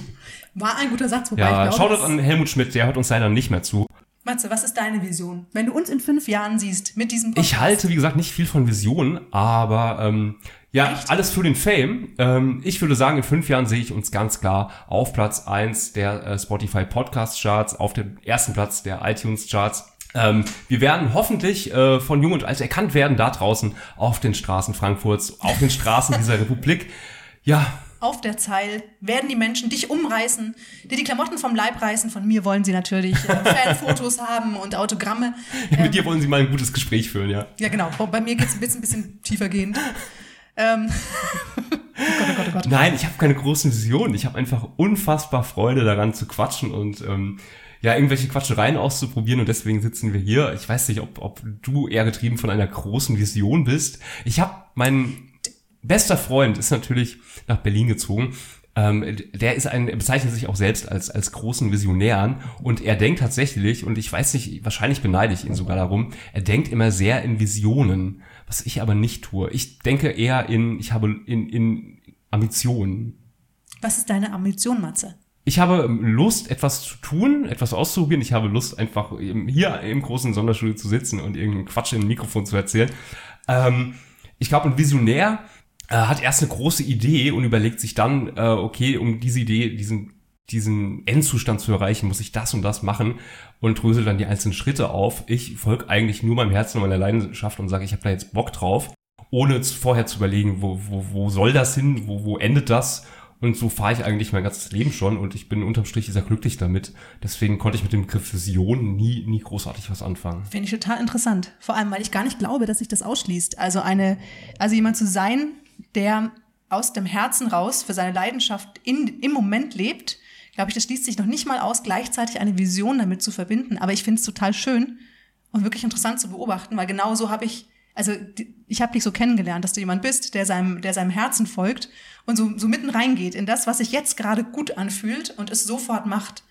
S3: War ein guter Satz, wobei
S2: Ja,
S3: ich
S2: schaut
S3: glaube,
S2: doch an Helmut Schmidt, der hört uns leider nicht mehr zu.
S3: Matze, was ist deine Vision? Wenn du uns in fünf Jahren siehst mit diesem Podcast.
S2: Ich halte, wie gesagt, nicht viel von Visionen, aber ähm, ja,
S3: Echt?
S2: alles für den Fame. Ähm, ich würde sagen, in fünf Jahren sehe ich uns ganz klar auf Platz eins der äh, Spotify Podcast Charts, auf dem ersten Platz der iTunes Charts. Ähm, wir werden hoffentlich äh, von Jung und Alt erkannt werden da draußen auf den Straßen Frankfurts, auf den Straßen dieser [laughs] Republik. Ja,
S3: auf der Zeil werden die Menschen dich umreißen, dir die Klamotten vom Leib reißen. Von mir wollen sie natürlich äh, [laughs] Fanfotos haben und Autogramme.
S2: mit dir wollen sie mal ein gutes Gespräch führen, ja.
S3: Ja, genau. Bei mir geht's ein bisschen, ein bisschen tiefer gehend. Ähm. [laughs] oh Gott, oh Gott, oh Gott.
S2: Nein, ich habe keine großen Visionen. Ich habe einfach unfassbar Freude daran zu quatschen und ähm, ja, irgendwelche Quatschereien auszuprobieren und deswegen sitzen wir hier. Ich weiß nicht, ob, ob du eher getrieben von einer großen Vision bist. Ich habe mein bester Freund ist natürlich nach Berlin gezogen. Ähm, der ist ein, er bezeichnet sich auch selbst als, als großen Visionären und er denkt tatsächlich, und ich weiß nicht, wahrscheinlich beneide ich ihn sogar darum, er denkt immer sehr in Visionen, was ich aber nicht tue. Ich denke eher in, ich habe in, in Ambitionen.
S3: Was ist deine Ambition, Matze?
S2: Ich habe Lust, etwas zu tun, etwas auszuprobieren. Ich habe Lust, einfach hier im großen Sonderstudio zu sitzen und irgendeinen Quatsch in ein Mikrofon zu erzählen. Ähm, ich glaube, ein Visionär äh, hat erst eine große Idee und überlegt sich dann, äh, okay, um diese Idee, diesen diesen Endzustand zu erreichen, muss ich das und das machen und drösel dann die einzelnen Schritte auf. Ich folge eigentlich nur meinem Herzen und meiner Leidenschaft und sage, ich habe da jetzt Bock drauf, ohne vorher zu überlegen, wo, wo, wo soll das hin, wo, wo endet das und so fahre ich eigentlich mein ganzes Leben schon und ich bin unterm Strich sehr glücklich damit. Deswegen konnte ich mit dem Begriff Vision nie, nie großartig was anfangen.
S3: Finde ich total interessant. Vor allem, weil ich gar nicht glaube, dass sich das ausschließt. Also eine, also jemand zu sein, der aus dem Herzen raus für seine Leidenschaft in, im Moment lebt, glaube ich, das schließt sich noch nicht mal aus, gleichzeitig eine Vision damit zu verbinden. Aber ich finde es total schön und wirklich interessant zu beobachten, weil genau so habe ich, also ich habe dich so kennengelernt, dass du jemand bist, der seinem, der seinem Herzen folgt und so, so mitten reingeht in das, was sich jetzt gerade gut anfühlt und es sofort macht.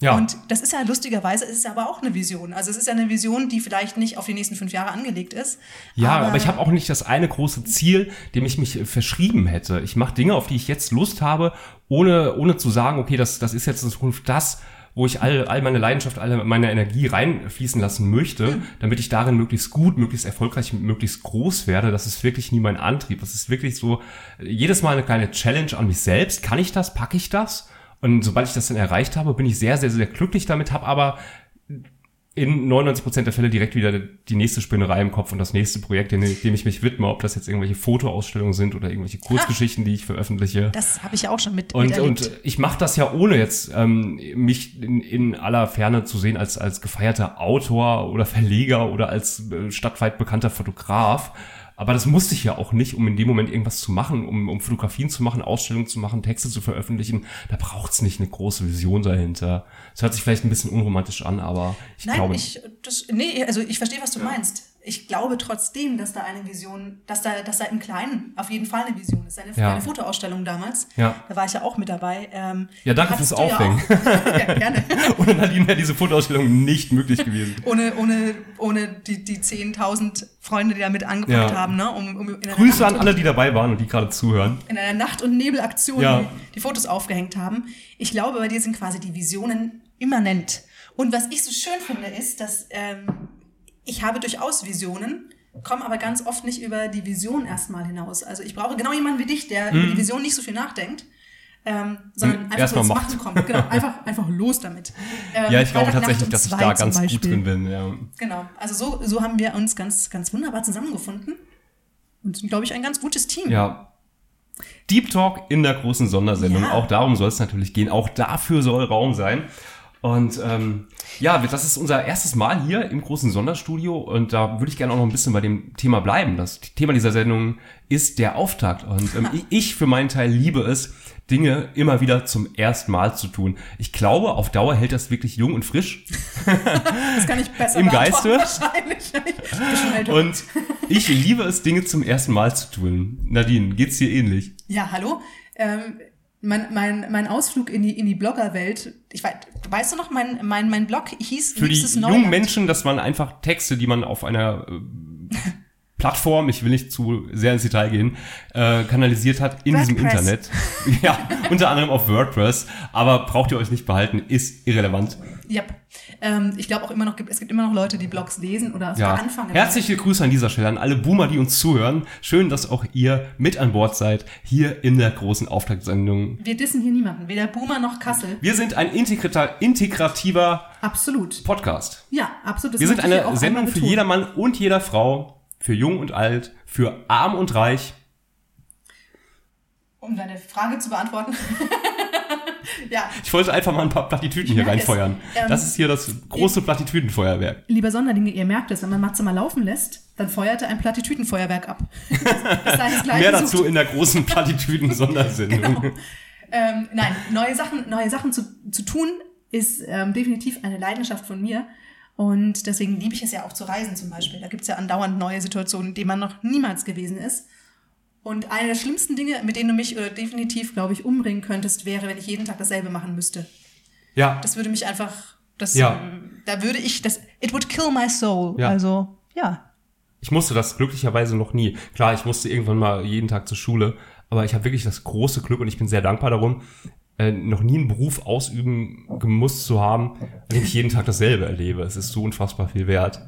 S2: Ja.
S3: Und das ist ja lustigerweise, ist es aber auch eine Vision. Also es ist ja eine Vision, die vielleicht nicht auf die nächsten fünf Jahre angelegt ist.
S2: Ja, aber, ich habe auch nicht das eine große Ziel, dem ich mich äh, verschrieben hätte. Ich mache Dinge, auf die ich jetzt Lust habe, ohne, ohne zu sagen, okay, das, das ist jetzt in Zukunft das, wo ich all, all meine Leidenschaft, alle meine Energie reinfließen lassen möchte, damit ich darin möglichst gut, möglichst erfolgreich, möglichst groß werde. Das ist wirklich nie mein Antrieb. Das ist wirklich so jedes Mal eine kleine Challenge an mich selbst. Kann ich das? Packe ich das? Und sobald ich das dann erreicht habe, bin ich sehr, sehr, sehr glücklich damit, habe aber in 99% der Fälle direkt wieder die nächste Spinnerei im Kopf und das nächste Projekt, dem, dem ich mich widme, ob das jetzt irgendwelche Fotoausstellungen sind oder irgendwelche Kurzgeschichten, die ich veröffentliche.
S3: Das habe ich ja auch schon mit
S2: Und, und ich mache das ja ohne jetzt ähm, mich in, in aller Ferne zu sehen als, als gefeierter Autor oder Verleger oder als äh, stadtweit bekannter Fotograf. Aber das musste ich ja auch nicht, um in dem Moment irgendwas zu machen, um, um Fotografien zu machen, Ausstellungen zu machen, Texte zu veröffentlichen. Da braucht's nicht eine große Vision dahinter. Es hört sich vielleicht ein bisschen unromantisch an, aber ich
S3: Nein,
S2: glaube.
S3: ich, das, nee, also ich verstehe, was du meinst. Ich glaube trotzdem, dass da eine Vision, dass da, dass da im Kleinen auf jeden Fall eine Vision ist. Eine,
S2: Ja.
S3: eine Fotoausstellung damals.
S2: Ja.
S3: Da war ich ja auch mit dabei. Ähm,
S2: Ja, danke fürs Aufhängen.
S3: Ja, auch. [laughs] ja, gerne. [laughs]
S2: Ohne Nadine wäre diese Fotoausstellung nicht möglich gewesen.
S3: Ohne, ohne, ohne die, die 10.000 Freunde, die da mit angepackt haben, ne? Um, um
S2: Grüße
S3: Nacht
S2: an alle, die dabei waren und die gerade zuhören.
S3: in einer Nacht- und Nebelaktion die, die Fotos aufgehängt haben. Ich glaube, bei dir sind quasi die Visionen immanent. Und was ich so schön finde, ist, dass ähm, ich habe durchaus Visionen, komme aber ganz oft nicht über die Vision erstmal hinaus. Also ich brauche genau jemanden wie dich, der über die Vision nicht so viel nachdenkt. Ähm, sondern
S2: Mhm,
S3: einfach
S2: erst
S3: so
S2: mal
S3: ins. Machen kommt. Genau, [laughs] einfach, einfach los damit. Ähm,
S2: Ja, ich glaube tatsächlich, dass ich da ganz gut drin bin. Ja.
S3: Genau, also so, so haben wir uns ganz, ganz wunderbar zusammengefunden und sind, glaube ich, ein ganz gutes Team.
S2: ja. Deep Talk in der großen Sondersendung.
S3: Ja.
S2: Auch darum soll es natürlich gehen. Auch dafür soll Raum sein. Und ähm, ja, das ist unser erstes Mal hier im großen Sonderstudio und da würde ich gerne auch noch ein bisschen bei dem Thema bleiben. Das Thema dieser Sendung ist der Auftakt und ähm, [laughs] ich, für meinen Teil liebe es, Dinge immer wieder zum ersten Mal zu tun. Ich glaube, auf Dauer hält das wirklich jung und frisch.
S3: Das kann ich besser [laughs]
S2: Im Geiste?
S3: Wahrscheinlich. [laughs] Ich.
S2: Und ich liebe es, Dinge zum ersten Mal zu tun. Nadine, geht's dir ähnlich?
S3: Ja, hallo. Ähm, mein, mein, mein Ausflug in die, in die Bloggerwelt, ich weiß, weißt du noch, mein, mein, mein Blog hieß
S2: Für die jungen. Menschen, dass man einfach Texte, die man auf einer äh, [laughs] Plattform, ich will nicht zu sehr ins Detail gehen, äh, kanalisiert hat in diesem
S3: WordPress.
S2: Internet. [laughs] ja, unter anderem auf WordPress. Aber braucht ihr euch nicht behalten, ist irrelevant.
S3: Yep. Ähm, ich glaube auch immer noch, es gibt immer noch Leute, die Blogs lesen oder
S2: Ja.
S3: anfangen.
S2: Herzliche Grüße an dieser Stelle an alle Boomer, die uns zuhören. Schön, dass auch ihr mit an Bord seid, hier in der großen Auftaktsendung.
S3: Wir dissen hier niemanden, weder Boomer noch Kassel.
S2: Wir sind ein integrata- integrativer
S3: Absolut.
S2: Podcast.
S3: Ja, absolut. Das
S2: Wir sind eine Sendung für jedermann und jeder Frau, für jung und alt, für arm und reich.
S3: Um deine Frage zu beantworten. [laughs] ja,
S2: Ich wollte einfach mal ein paar Plattitüden hier
S3: merke es.
S2: reinfeuern.
S3: Ähm,
S2: das ist hier das große Plattitüdenfeuerwerk.
S3: lieber Sonderlinge, ihr merkt es, wenn man Matze mal laufen lässt, dann feuert er ein Plattitüdenfeuerwerk ab. [laughs]
S2: Mehr
S3: sucht.
S2: dazu in der großen Plattitüden-Sondersendung. [laughs]
S3: Genau. Ähm, nein, neue Sachen, neue Sachen zu, zu tun ist ähm, definitiv eine Leidenschaft von mir. Und deswegen liebe ich es ja auch zu reisen zum Beispiel. Da gibt es ja andauernd neue Situationen, in denen man noch niemals gewesen ist. Und eine der schlimmsten Dinge, mit denen du mich oder definitiv, glaube ich, umbringen könntest, wäre, wenn ich jeden Tag dasselbe machen müsste.
S2: Ja,
S3: Das würde mich einfach, das,
S2: Ja.
S3: da würde ich, das, it would kill my soul.
S2: Ja.
S3: Also, ja.
S2: ich musste das glücklicherweise noch nie. Klar, ich musste irgendwann mal jeden Tag zur Schule, aber ich habe wirklich das große Glück und ich bin sehr dankbar darum, äh, noch nie einen Beruf ausüben gemusst zu haben, an dem ich jeden Tag dasselbe erlebe. Es ist so unfassbar viel wert.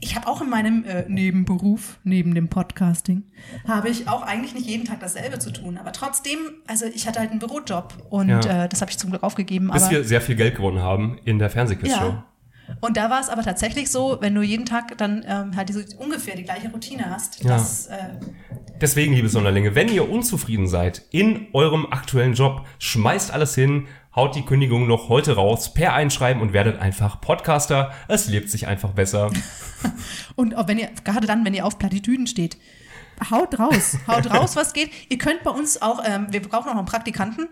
S3: Ich habe auch in meinem äh, Nebenberuf, neben dem Podcasting, habe ich auch eigentlich nicht jeden Tag dasselbe zu tun. Aber trotzdem, also ich hatte halt einen Bürojob und
S2: Ja.
S3: äh, das habe ich zum Glück aufgegeben.
S2: Bis wir sehr viel Geld gewonnen haben in der Fernsehquizshow.
S3: ja. Und da war es aber tatsächlich so, wenn du jeden Tag dann ähm, halt diese, ungefähr die gleiche Routine hast,
S2: Ja.
S3: dass äh,
S2: Deswegen, liebe Sonderlinge, wenn ihr unzufrieden seid in eurem aktuellen Job, schmeißt alles hin, haut die Kündigung noch heute raus, per Einschreiben und werdet einfach Podcaster. Es lebt sich einfach besser. [laughs]
S3: Und auch wenn ihr, gerade dann, wenn ihr auf Plattitüden steht, haut raus, haut raus, was geht. Ihr könnt bei uns auch, ähm, wir brauchen auch noch einen Praktikanten.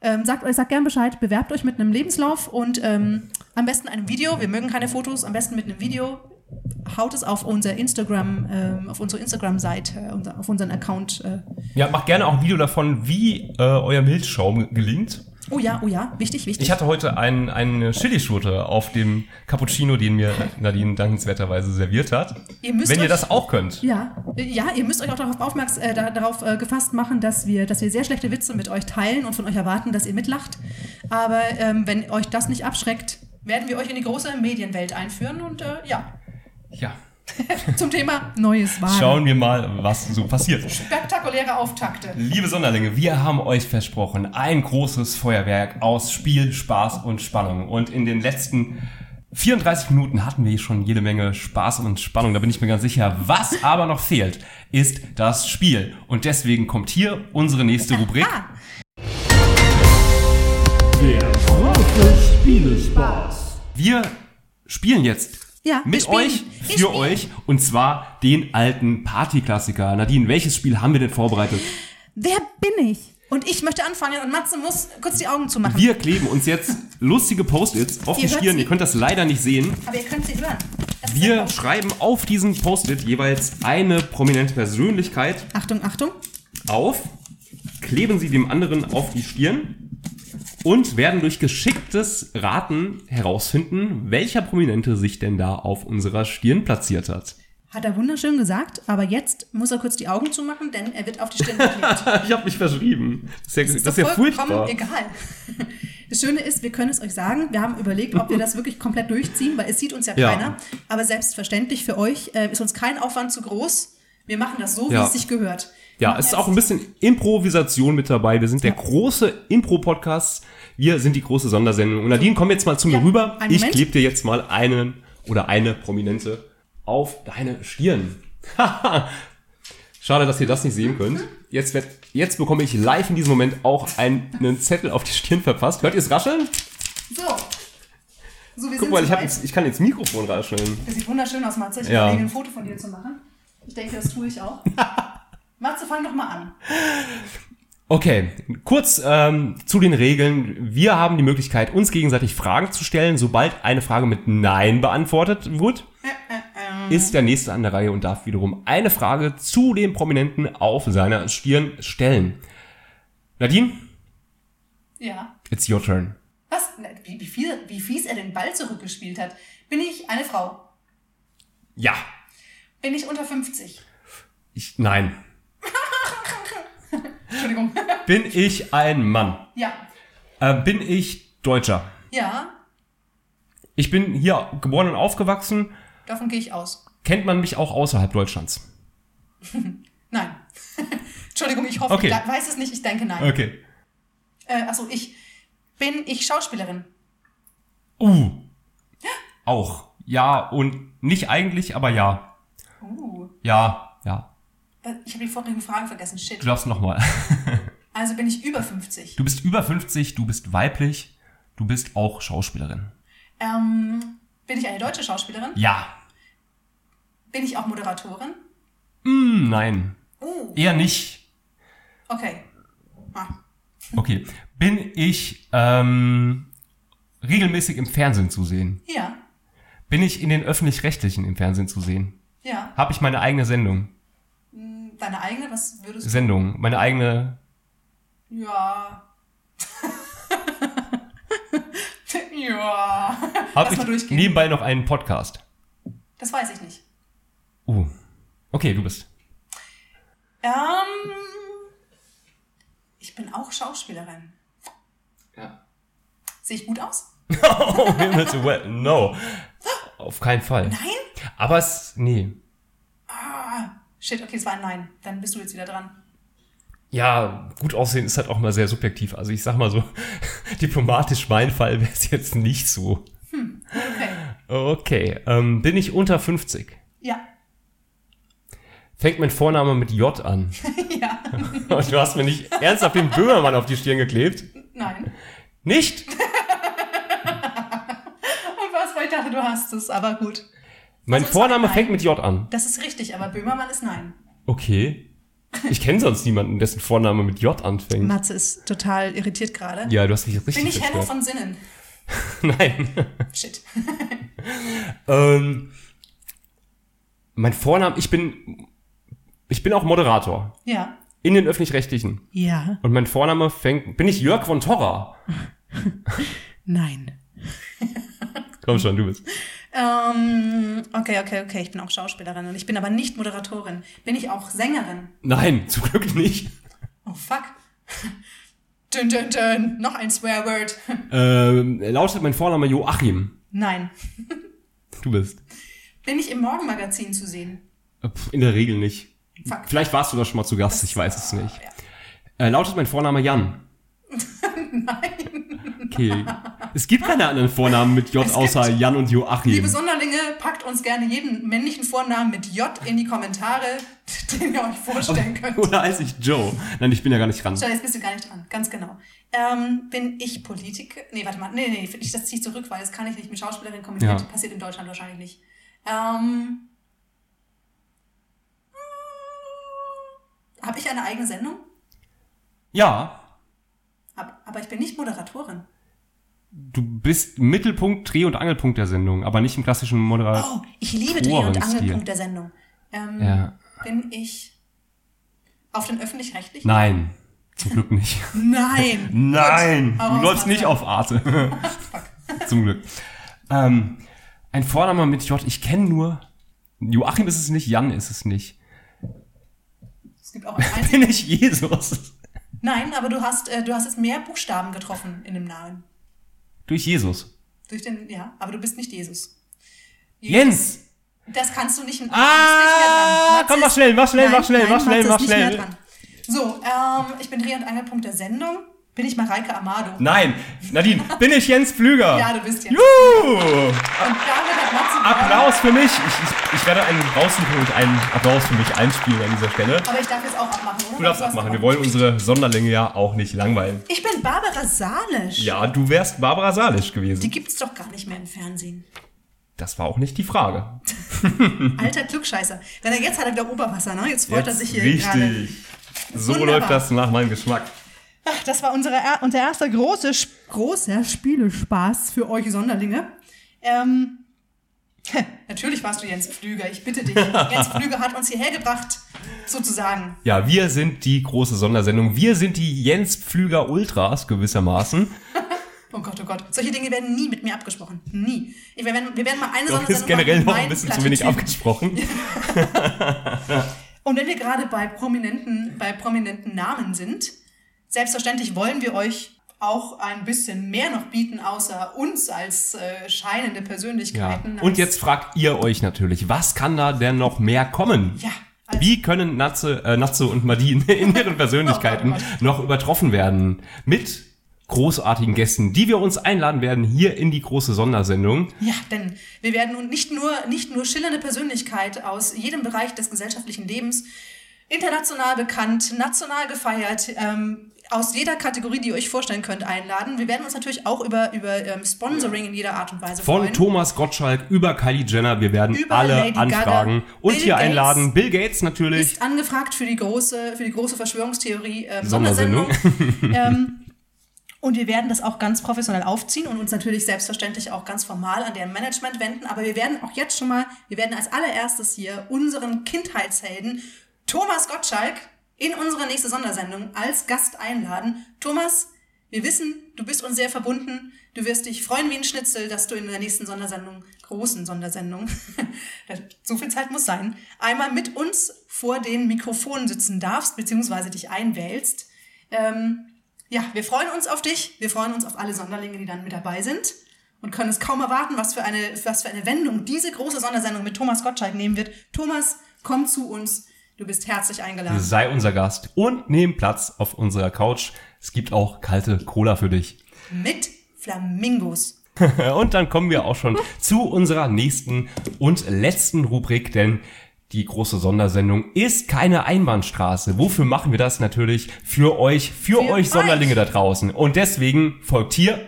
S3: Ähm, sagt euch, sagt gern Bescheid, bewerbt euch mit einem Lebenslauf und ähm, am besten einem Video. Wir mögen keine Fotos, am besten mit einem Video. Haut es auf unser Instagram, ähm, auf unsere Instagram-Seite, unser, auf unseren Account. Äh.
S2: Ja, macht gerne auch ein Video davon, wie äh, euer Milchschaum gelingt.
S3: Oh ja, oh ja, wichtig, wichtig.
S2: Ich hatte heute ein, eine Chilischote auf dem Cappuccino, den mir Nadine dankenswerterweise serviert hat.
S3: Ihr müsst
S2: Wenn ihr
S3: euch-
S2: das auch könnt.
S3: Ja, ja, ihr müsst euch auch darauf aufmerksam, äh, da- darauf äh, gefasst machen, dass wir, dass wir sehr schlechte Witze mit euch teilen und von euch erwarten, dass ihr mitlacht. Aber ähm, wenn euch das nicht abschreckt, werden wir euch in die große Medienwelt einführen und äh, ja,
S2: Ja. [laughs]
S3: zum Thema Neues Wagen.
S2: Schauen wir mal, was so passiert.
S3: Spektakuläre Auftakte.
S2: Liebe Sonderlinge, wir haben euch versprochen, ein großes Feuerwerk aus Spiel, Spaß und Spannung. Und in den letzten 34 Minuten hatten wir schon jede Menge Spaß und Spannung, da bin ich mir ganz sicher. Was aber noch fehlt, ist das Spiel. Und deswegen kommt hier unsere nächste Rubrik.
S3: Ah,
S4: Der große Spielespaß.
S2: Wir spielen jetzt
S3: Ja,
S2: mit euch, für euch, und zwar den alten Partyklassiker. Nadine, welches Spiel haben wir denn vorbereitet?
S3: wer bin ich? Und ich möchte anfangen und Matze muss kurz die Augen zumachen.
S2: Wir kleben uns jetzt lustige Post-its [laughs] auf
S3: Ihr
S2: die Stirn.
S3: sie?
S2: Ihr könnt das leider nicht sehen.
S3: Aber ihr könnt sie hören. Das
S2: Wir schreiben auf diesen Post-it jeweils eine prominente Persönlichkeit
S3: Achtung, Achtung.
S2: auf, kleben sie dem anderen auf die Stirn und werden durch geschicktes Raten herausfinden, welcher Prominente sich denn da auf unserer Stirn platziert hat.
S3: Hat er wunderschön gesagt, aber jetzt muss er kurz die Augen zumachen, denn er wird auf die Stirn [laughs] geklebt.
S2: Ich habe mich verschrieben. Das ist ja, das ist ja
S3: vollkommen
S2: furchtbar.
S3: egal. Das Schöne ist, wir können es euch sagen. Wir haben überlegt, ob wir das wirklich komplett durchziehen, weil es sieht uns ja
S2: Ja.
S3: keiner. Aber selbstverständlich für euch äh, ist uns kein Aufwand zu groß. Wir machen das so, wie
S2: Ja.
S3: es sich gehört.
S2: Ja, es ist auch ein bisschen Improvisation mit dabei. Wir sind der große Impro-Podcast. Wir sind die große Sondersendung. Und Nadine, komm jetzt mal zu mir
S3: Ja,
S2: rüber. Ich klebe dir jetzt mal einen oder eine Prominente auf deine Stirn. [laughs] Schade, dass ihr das nicht sehen könnt. Jetzt, wird, jetzt bekomme ich live in diesem Moment auch einen Zettel auf die Stirn verpasst. Hört ihr es rascheln?
S3: So. So, wir
S2: Guck
S3: sind
S2: mal, ich, hab jetzt, ich kann ins Mikrofon rascheln.
S3: Das sieht wunderschön aus, Matze. Ich
S2: Ja.
S3: überlege, ein Foto von dir zu machen. Ich denke, das tue ich auch. [laughs] Matze, fang doch mal an.
S2: Okay, kurz ähm, zu den Regeln. Wir haben die Möglichkeit, uns gegenseitig Fragen zu stellen. Sobald eine Frage mit Nein beantwortet wird, ist der nächste an der Reihe und darf wiederum eine Frage zu dem Prominenten auf seiner Stirn stellen. Nadine,
S3: Ja.
S2: it's your turn.
S3: Was? Wie, wie, viel, wie fies er den Ball zurückgespielt hat. Bin ich eine Frau?
S2: Ja.
S3: Bin ich unter 50?
S2: Ich, nein. [laughs]
S3: Entschuldigung.
S2: Bin ich ein Mann?
S3: ja.
S2: Äh, bin ich Deutscher?
S3: Ja,
S2: Ich bin hier geboren und aufgewachsen.
S3: davon gehe ich aus.
S2: Kennt man mich auch außerhalb Deutschlands? [laughs]
S3: Nein. [laughs] Entschuldigung, ich hoffe,
S2: Okay.
S3: ich weiß es nicht, ich denke nein.
S2: Okay.
S3: Äh, achso, ich. Bin ich Schauspielerin?
S2: Uh. Auch. Ja und nicht eigentlich, aber ja.
S3: Uh,
S2: Ja, ja.
S3: ich habe die vorigen Fragen vergessen. Shit.
S2: Du darfst nochmal. [laughs]
S3: Also bin ich über 50.
S2: Du bist über 50, du bist weiblich, du bist auch Schauspielerin.
S3: Ähm, bin ich eine deutsche Schauspielerin?
S2: Ja.
S3: Bin ich auch Moderatorin?
S2: Hm, nein.
S3: Uh,
S2: Eher nicht.
S3: okay. Ah.
S2: Okay. Bin ich ähm, regelmäßig im Fernsehen zu sehen?
S3: Ja,
S2: Bin ich in den öffentlich-rechtlichen im Fernsehen zu sehen?
S3: Ja.
S2: Habe ich meine eigene Sendung?
S3: Deine eigene, was würdest du?
S2: Sendung, meine eigene.
S3: Ja. [laughs] ja.
S2: Habe
S3: mal
S2: ich
S3: durchgehen.
S2: nebenbei noch einen Podcast?
S3: Das weiß ich nicht.
S2: Uh. Okay, du bist.
S3: Ähm, ich bin auch Schauspielerin.
S2: Ja.
S3: Sehe ich gut aus? [laughs]
S2: Oh, no. Auf keinen Fall.
S3: Nein?
S2: Aber es, nee.
S3: Ah, shit, okay, es war ein Nein. Dann bist du jetzt wieder dran.
S2: Ja, gut aussehen ist halt auch mal sehr subjektiv. Also ich sag mal so, [laughs] diplomatisch mein Fall wäre es jetzt nicht so.
S3: Okay.
S2: Okay, ähm, bin ich unter 50?
S3: Ja.
S2: Fängt mein Vorname mit J an? [laughs]
S3: ja. [laughs]
S2: Und du hast mir nicht ernsthaft den Böhmermann auf die Stirn geklebt?
S3: Nein.
S2: Nicht?
S3: Dachte, du hast es, aber gut.
S2: Mein
S3: Also es war
S2: Vorname fängt mit J an.
S3: Das ist richtig, aber Böhmermann ist Nein.
S2: Okay. Ich kenne sonst niemanden, dessen Vorname mit J anfängt.
S3: Matze ist total irritiert gerade.
S2: Ja, du hast mich richtig
S3: Bin ich Henno von Sinnen? [laughs]
S2: Nein.
S3: Shit. [laughs]
S2: ähm, mein Vorname, ich bin, ich bin auch Moderator.
S3: Ja.
S2: In den Öffentlich-Rechtlichen.
S3: Ja.
S2: Und mein Vorname fängt, bin ich Jörg von Torra? [laughs]
S3: Nein.
S2: Komm schon, du bist.
S3: Ähm, okay, okay, okay. Ich bin auch Schauspielerin und ich bin aber nicht Moderatorin. Bin ich auch Sängerin?
S2: Nein, zum Glück nicht.
S3: Oh fuck. Dün, dün, dün. Noch ein Swearword.
S2: Ähm, lautet mein Vorname Joachim.
S3: Nein.
S2: Du bist.
S3: Bin ich im Morgenmagazin zu sehen?
S2: Äh, In der Regel nicht.
S3: Fuck.
S2: Vielleicht warst du da schon mal zu Gast, ich weiß es nicht. Äh, lautet mein Vorname Jan? [laughs] Nein. Okay. Es gibt keine anderen Vornamen mit J
S3: Es
S2: außer Jan und Joachim.
S3: Liebe Sonderlinge, packt uns gerne jeden männlichen Vornamen mit J in die Kommentare, [laughs] den ihr euch vorstellen könnt.
S2: Oder heiße ich Joe? Nein, ich bin ja gar nicht dran.
S3: Schau, jetzt bist du gar nicht dran. Ganz genau. Ähm, bin ich Politiker? Nee, warte mal. Nee, nee, ich, das ziehe ich zurück, weil das kann ich nicht mit Schauspielerin kombinieren.
S2: Ja.
S3: Passiert in Deutschland wahrscheinlich nicht. Ähm, Habe ich eine eigene Sendung?
S2: Ja,
S3: aber ich bin nicht Moderatorin.
S2: Du bist Mittelpunkt, Dreh- und Angelpunkt der Sendung, aber nicht im klassischen Moderator.
S3: Oh, ich liebe Dreh- und. Angelpunkt der Sendung. Ähm,
S2: Ja.
S3: Bin ich auf den öffentlich-rechtlichen?
S2: Nein, zum Glück nicht. [laughs]
S3: Nein.
S2: Nein,
S3: Gut,
S2: du läufst nicht auf Arte. [laughs] [laughs] Zum Glück. Ähm, ein Vorname mit J, ich kenne nur. Joachim ist es nicht, Jan ist es nicht.
S3: Es gibt auch einen.
S2: Bin ich Jesus?
S3: Nein, aber du hast, äh, du hast jetzt mehr Buchstaben getroffen in dem Namen.
S2: Durch Jesus.
S3: Durch den, ja, aber du bist nicht Jesus.
S2: Jens!
S3: Das kannst du nicht. du bist
S2: Ah,
S3: nicht
S2: komm, mach schnell, mach schnell,
S3: Nein,
S2: mach schnell,
S3: nein,
S2: mach schnell, mach schnell.
S3: So, ähm, ich bin Dreh- und Angelpunkt der Sendung. Bin ich Mareike Amado?
S2: Nein, Nadine, bin ich Jens Pflüger?
S3: Ja, du bist jetzt.
S2: Juhu!
S3: Und damit hat Matze.
S2: Applaus für mich. Ich, ich, ich werde einen und einen Applaus für mich einspielen an dieser Stelle.
S3: Aber ich darf jetzt auch abmachen, oder?
S2: Du darfst abmachen. Wir wollen unsere Sonderlinge ja auch nicht langweilen.
S3: Ich bin Barbara Salisch.
S2: Ja, du wärst Barbara Salisch
S3: Die
S2: gewesen.
S3: gibt's doch gar nicht mehr im Fernsehen.
S2: Das war auch nicht die Frage. [laughs]
S3: Alter Klugscheißer. Wenn er jetzt hat er wieder Oberwasser, ne? Jetzt freut er
S2: Jetzt
S3: sich hier gerade.
S2: richtig. So läuft das nach meinem Geschmack.
S3: Ach, das war unsere, er- unser erster große, großer Spielespaß für euch Sonderlinge. Ähm, natürlich warst du Jens Pflüger, ich bitte dich. [laughs] Jens Pflüger hat uns hierher gebracht, sozusagen.
S2: Ja, wir sind die große Sondersendung. Wir sind die Jens Pflüger Ultras gewissermaßen. [laughs]
S3: Oh Gott, oh Gott. Solche Dinge werden nie mit mir abgesprochen. Nie. Ich, wir, werden, wir werden mal eine
S2: Das
S3: Sondersendung
S2: ist generell noch ein bisschen zu wenig abgesprochen. [laughs]
S3: Und wenn wir gerade bei prominenten, bei prominenten Namen sind, selbstverständlich wollen wir euch auch ein bisschen mehr noch bieten, außer uns als äh, scheinende
S2: Ja.
S3: Persönlichkeiten.
S2: Und
S3: als,
S2: jetzt fragt ihr euch natürlich, was kann da denn noch mehr kommen?
S3: Ja. als-
S2: Wie können Natze, äh, Natze und Madine [laughs] in ihren Persönlichkeiten [laughs]
S3: Oh oh
S2: noch übertroffen werden? Mit großartigen Gästen, die wir uns einladen werden hier in die große Sondersendung.
S3: Ja, denn wir werden nun nicht nur, nicht nur schillernde Persönlichkeit aus jedem Bereich des gesellschaftlichen Lebens, international bekannt, national gefeiert, ähm, aus jeder Kategorie, die ihr euch vorstellen könnt, einladen. Wir werden uns natürlich auch über, über ähm, Sponsoring in jeder Art und Weise
S2: Von
S3: freuen.
S2: Thomas Gottschalk über Kylie Jenner. Wir werden
S3: Über
S2: alle
S3: Lady Gaga,
S2: anfragen und
S3: Bill
S2: hier
S3: Gates
S2: einladen. Bill Gates natürlich.
S3: ist angefragt für die große, für die große Verschwörungstheorie ähm,
S2: Sondersendung.
S3: Sondersendung. [laughs] [laughs] ähm, und wir werden das auch ganz professionell aufziehen und uns natürlich selbstverständlich auch ganz formal an deren Management wenden. Aber wir werden auch jetzt schon mal, wir werden als allererstes hier unseren Kindheitshelden Thomas Gottschalk in unsere nächste Sondersendung als Gast einladen. Thomas, wir wissen, du bist uns sehr verbunden. Du wirst dich freuen wie ein Schnitzel, dass du in der nächsten Sondersendung, großen Sondersendung, [laughs] so viel Zeit muss sein, einmal mit uns vor den Mikrofonen sitzen darfst, beziehungsweise dich einwählst. Ähm, ja, wir freuen uns auf dich. Wir freuen uns auf alle Sonderlinge, die dann mit dabei sind. Und können es kaum erwarten, was für eine, was für eine Wendung diese große Sondersendung mit Thomas Gottschalk nehmen wird. Thomas, komm zu uns. Du bist herzlich eingeladen.
S2: Sei unser Gast und nimm Platz auf unserer Couch. Es gibt auch kalte Cola für dich.
S3: Mit Flamingos. [laughs]
S2: Und dann kommen wir auch schon zu unserer nächsten und letzten Rubrik, denn die große Sondersendung ist keine Einbahnstraße. Wofür machen wir das natürlich? Für euch, für,
S3: Für
S2: euch Sonderlinge
S3: euch.
S2: da draußen. Und deswegen folgt hier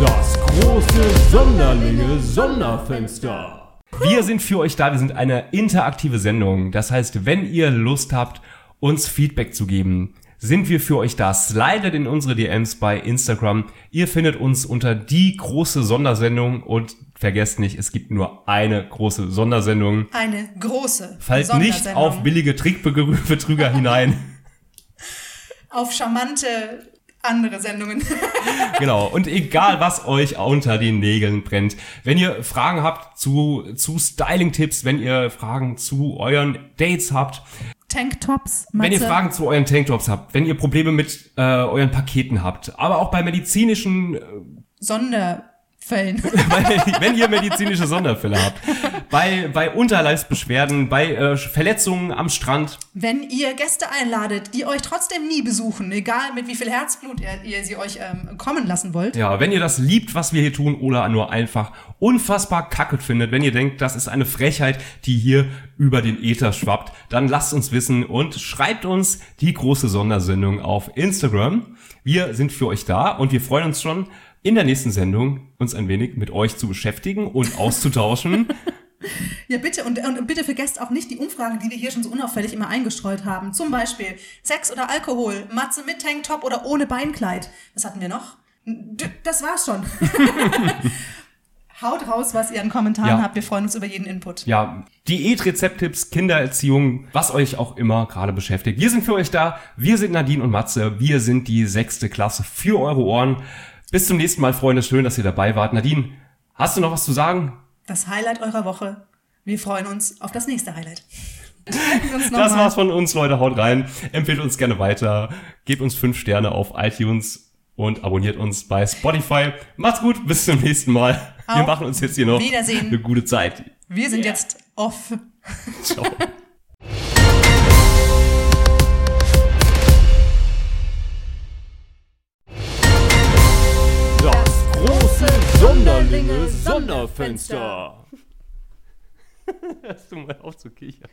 S4: Das große Sonderlinge Sonderfenster.
S2: Wir sind für euch da, wir sind eine interaktive Sendung. Das heißt, wenn ihr Lust habt, uns Feedback zu geben, sind wir für euch da. Slidet in unsere DMs bei Instagram. Ihr findet uns unter die große Sondersendung und vergesst nicht, es gibt nur eine große Sondersendung.
S3: Eine große
S2: Fallt nicht auf billige Trickbetrüger hinein. [laughs]
S3: auf charmante andere Sendungen. [laughs]
S2: Genau. Und egal, was euch unter den Nägeln brennt. Wenn ihr Fragen habt zu, zu Styling-Tipps, wenn ihr Fragen zu euren Dates habt,
S3: Tanktops,
S2: Wenn ihr
S3: Matze.
S2: Fragen zu euren Tanktops habt, wenn ihr Probleme mit äh, euren Paketen habt, aber auch bei medizinischen, äh,
S3: Sonderfällen.
S2: Bei, [laughs] wenn ihr medizinische Sonderfälle habt, bei, bei Unterleibsbeschwerden, bei äh, Verletzungen am Strand,
S3: Wenn ihr Gäste einladet, die euch trotzdem nie besuchen, egal mit wie viel Herzblut ihr, ihr sie euch ähm, kommen lassen wollt,
S2: ja, wenn ihr das liebt, was wir hier tun, oder nur einfach unfassbar kacke findet, wenn ihr denkt, das ist eine Frechheit, die hier über den Äther schwappt, dann lasst uns wissen und schreibt uns die große Sondersendung auf Instagram. Wir sind für euch da und wir freuen uns schon, in der nächsten Sendung uns ein wenig mit euch zu beschäftigen und auszutauschen. [laughs]
S3: Ja, bitte. Und, und bitte vergesst auch nicht die Umfragen, die wir hier schon so unauffällig immer eingestreut haben. Zum Beispiel Sex oder Alkohol, Matze mit Tanktop oder ohne Beinkleid. Was hatten wir noch? Das war's schon. [laughs] Haut raus, was ihr an Kommentaren
S2: Ja.
S3: habt. Wir freuen uns über jeden Input.
S2: ja, Diät-Rezepttipps, Kindererziehung, was euch auch immer gerade beschäftigt. Wir sind für euch da. Wir sind Nadine und Matze. Wir sind die sechste Klasse für eure Ohren. Bis zum nächsten Mal, Freunde. Schön, dass ihr dabei wart. Nadine, hast du noch was zu sagen?
S3: Das Highlight eurer Woche. Wir freuen uns auf das nächste Highlight. [laughs] Wir
S2: Das
S3: mal.
S2: war's von uns, Leute. Haut rein. Empfehlt uns gerne weiter. Gebt uns fünf Sterne auf iTunes. und abonniert uns bei Spotify. Macht's gut, bis zum nächsten Mal. Wir
S3: Auf
S2: machen uns jetzt hier noch
S3: Wiedersehen.
S2: eine gute Zeit.
S3: Wir sind jetzt off.
S2: Ciao. [laughs]
S4: Sonderlinge Sonderfenster. [laughs]
S2: Hörst du mal auf zu kichern?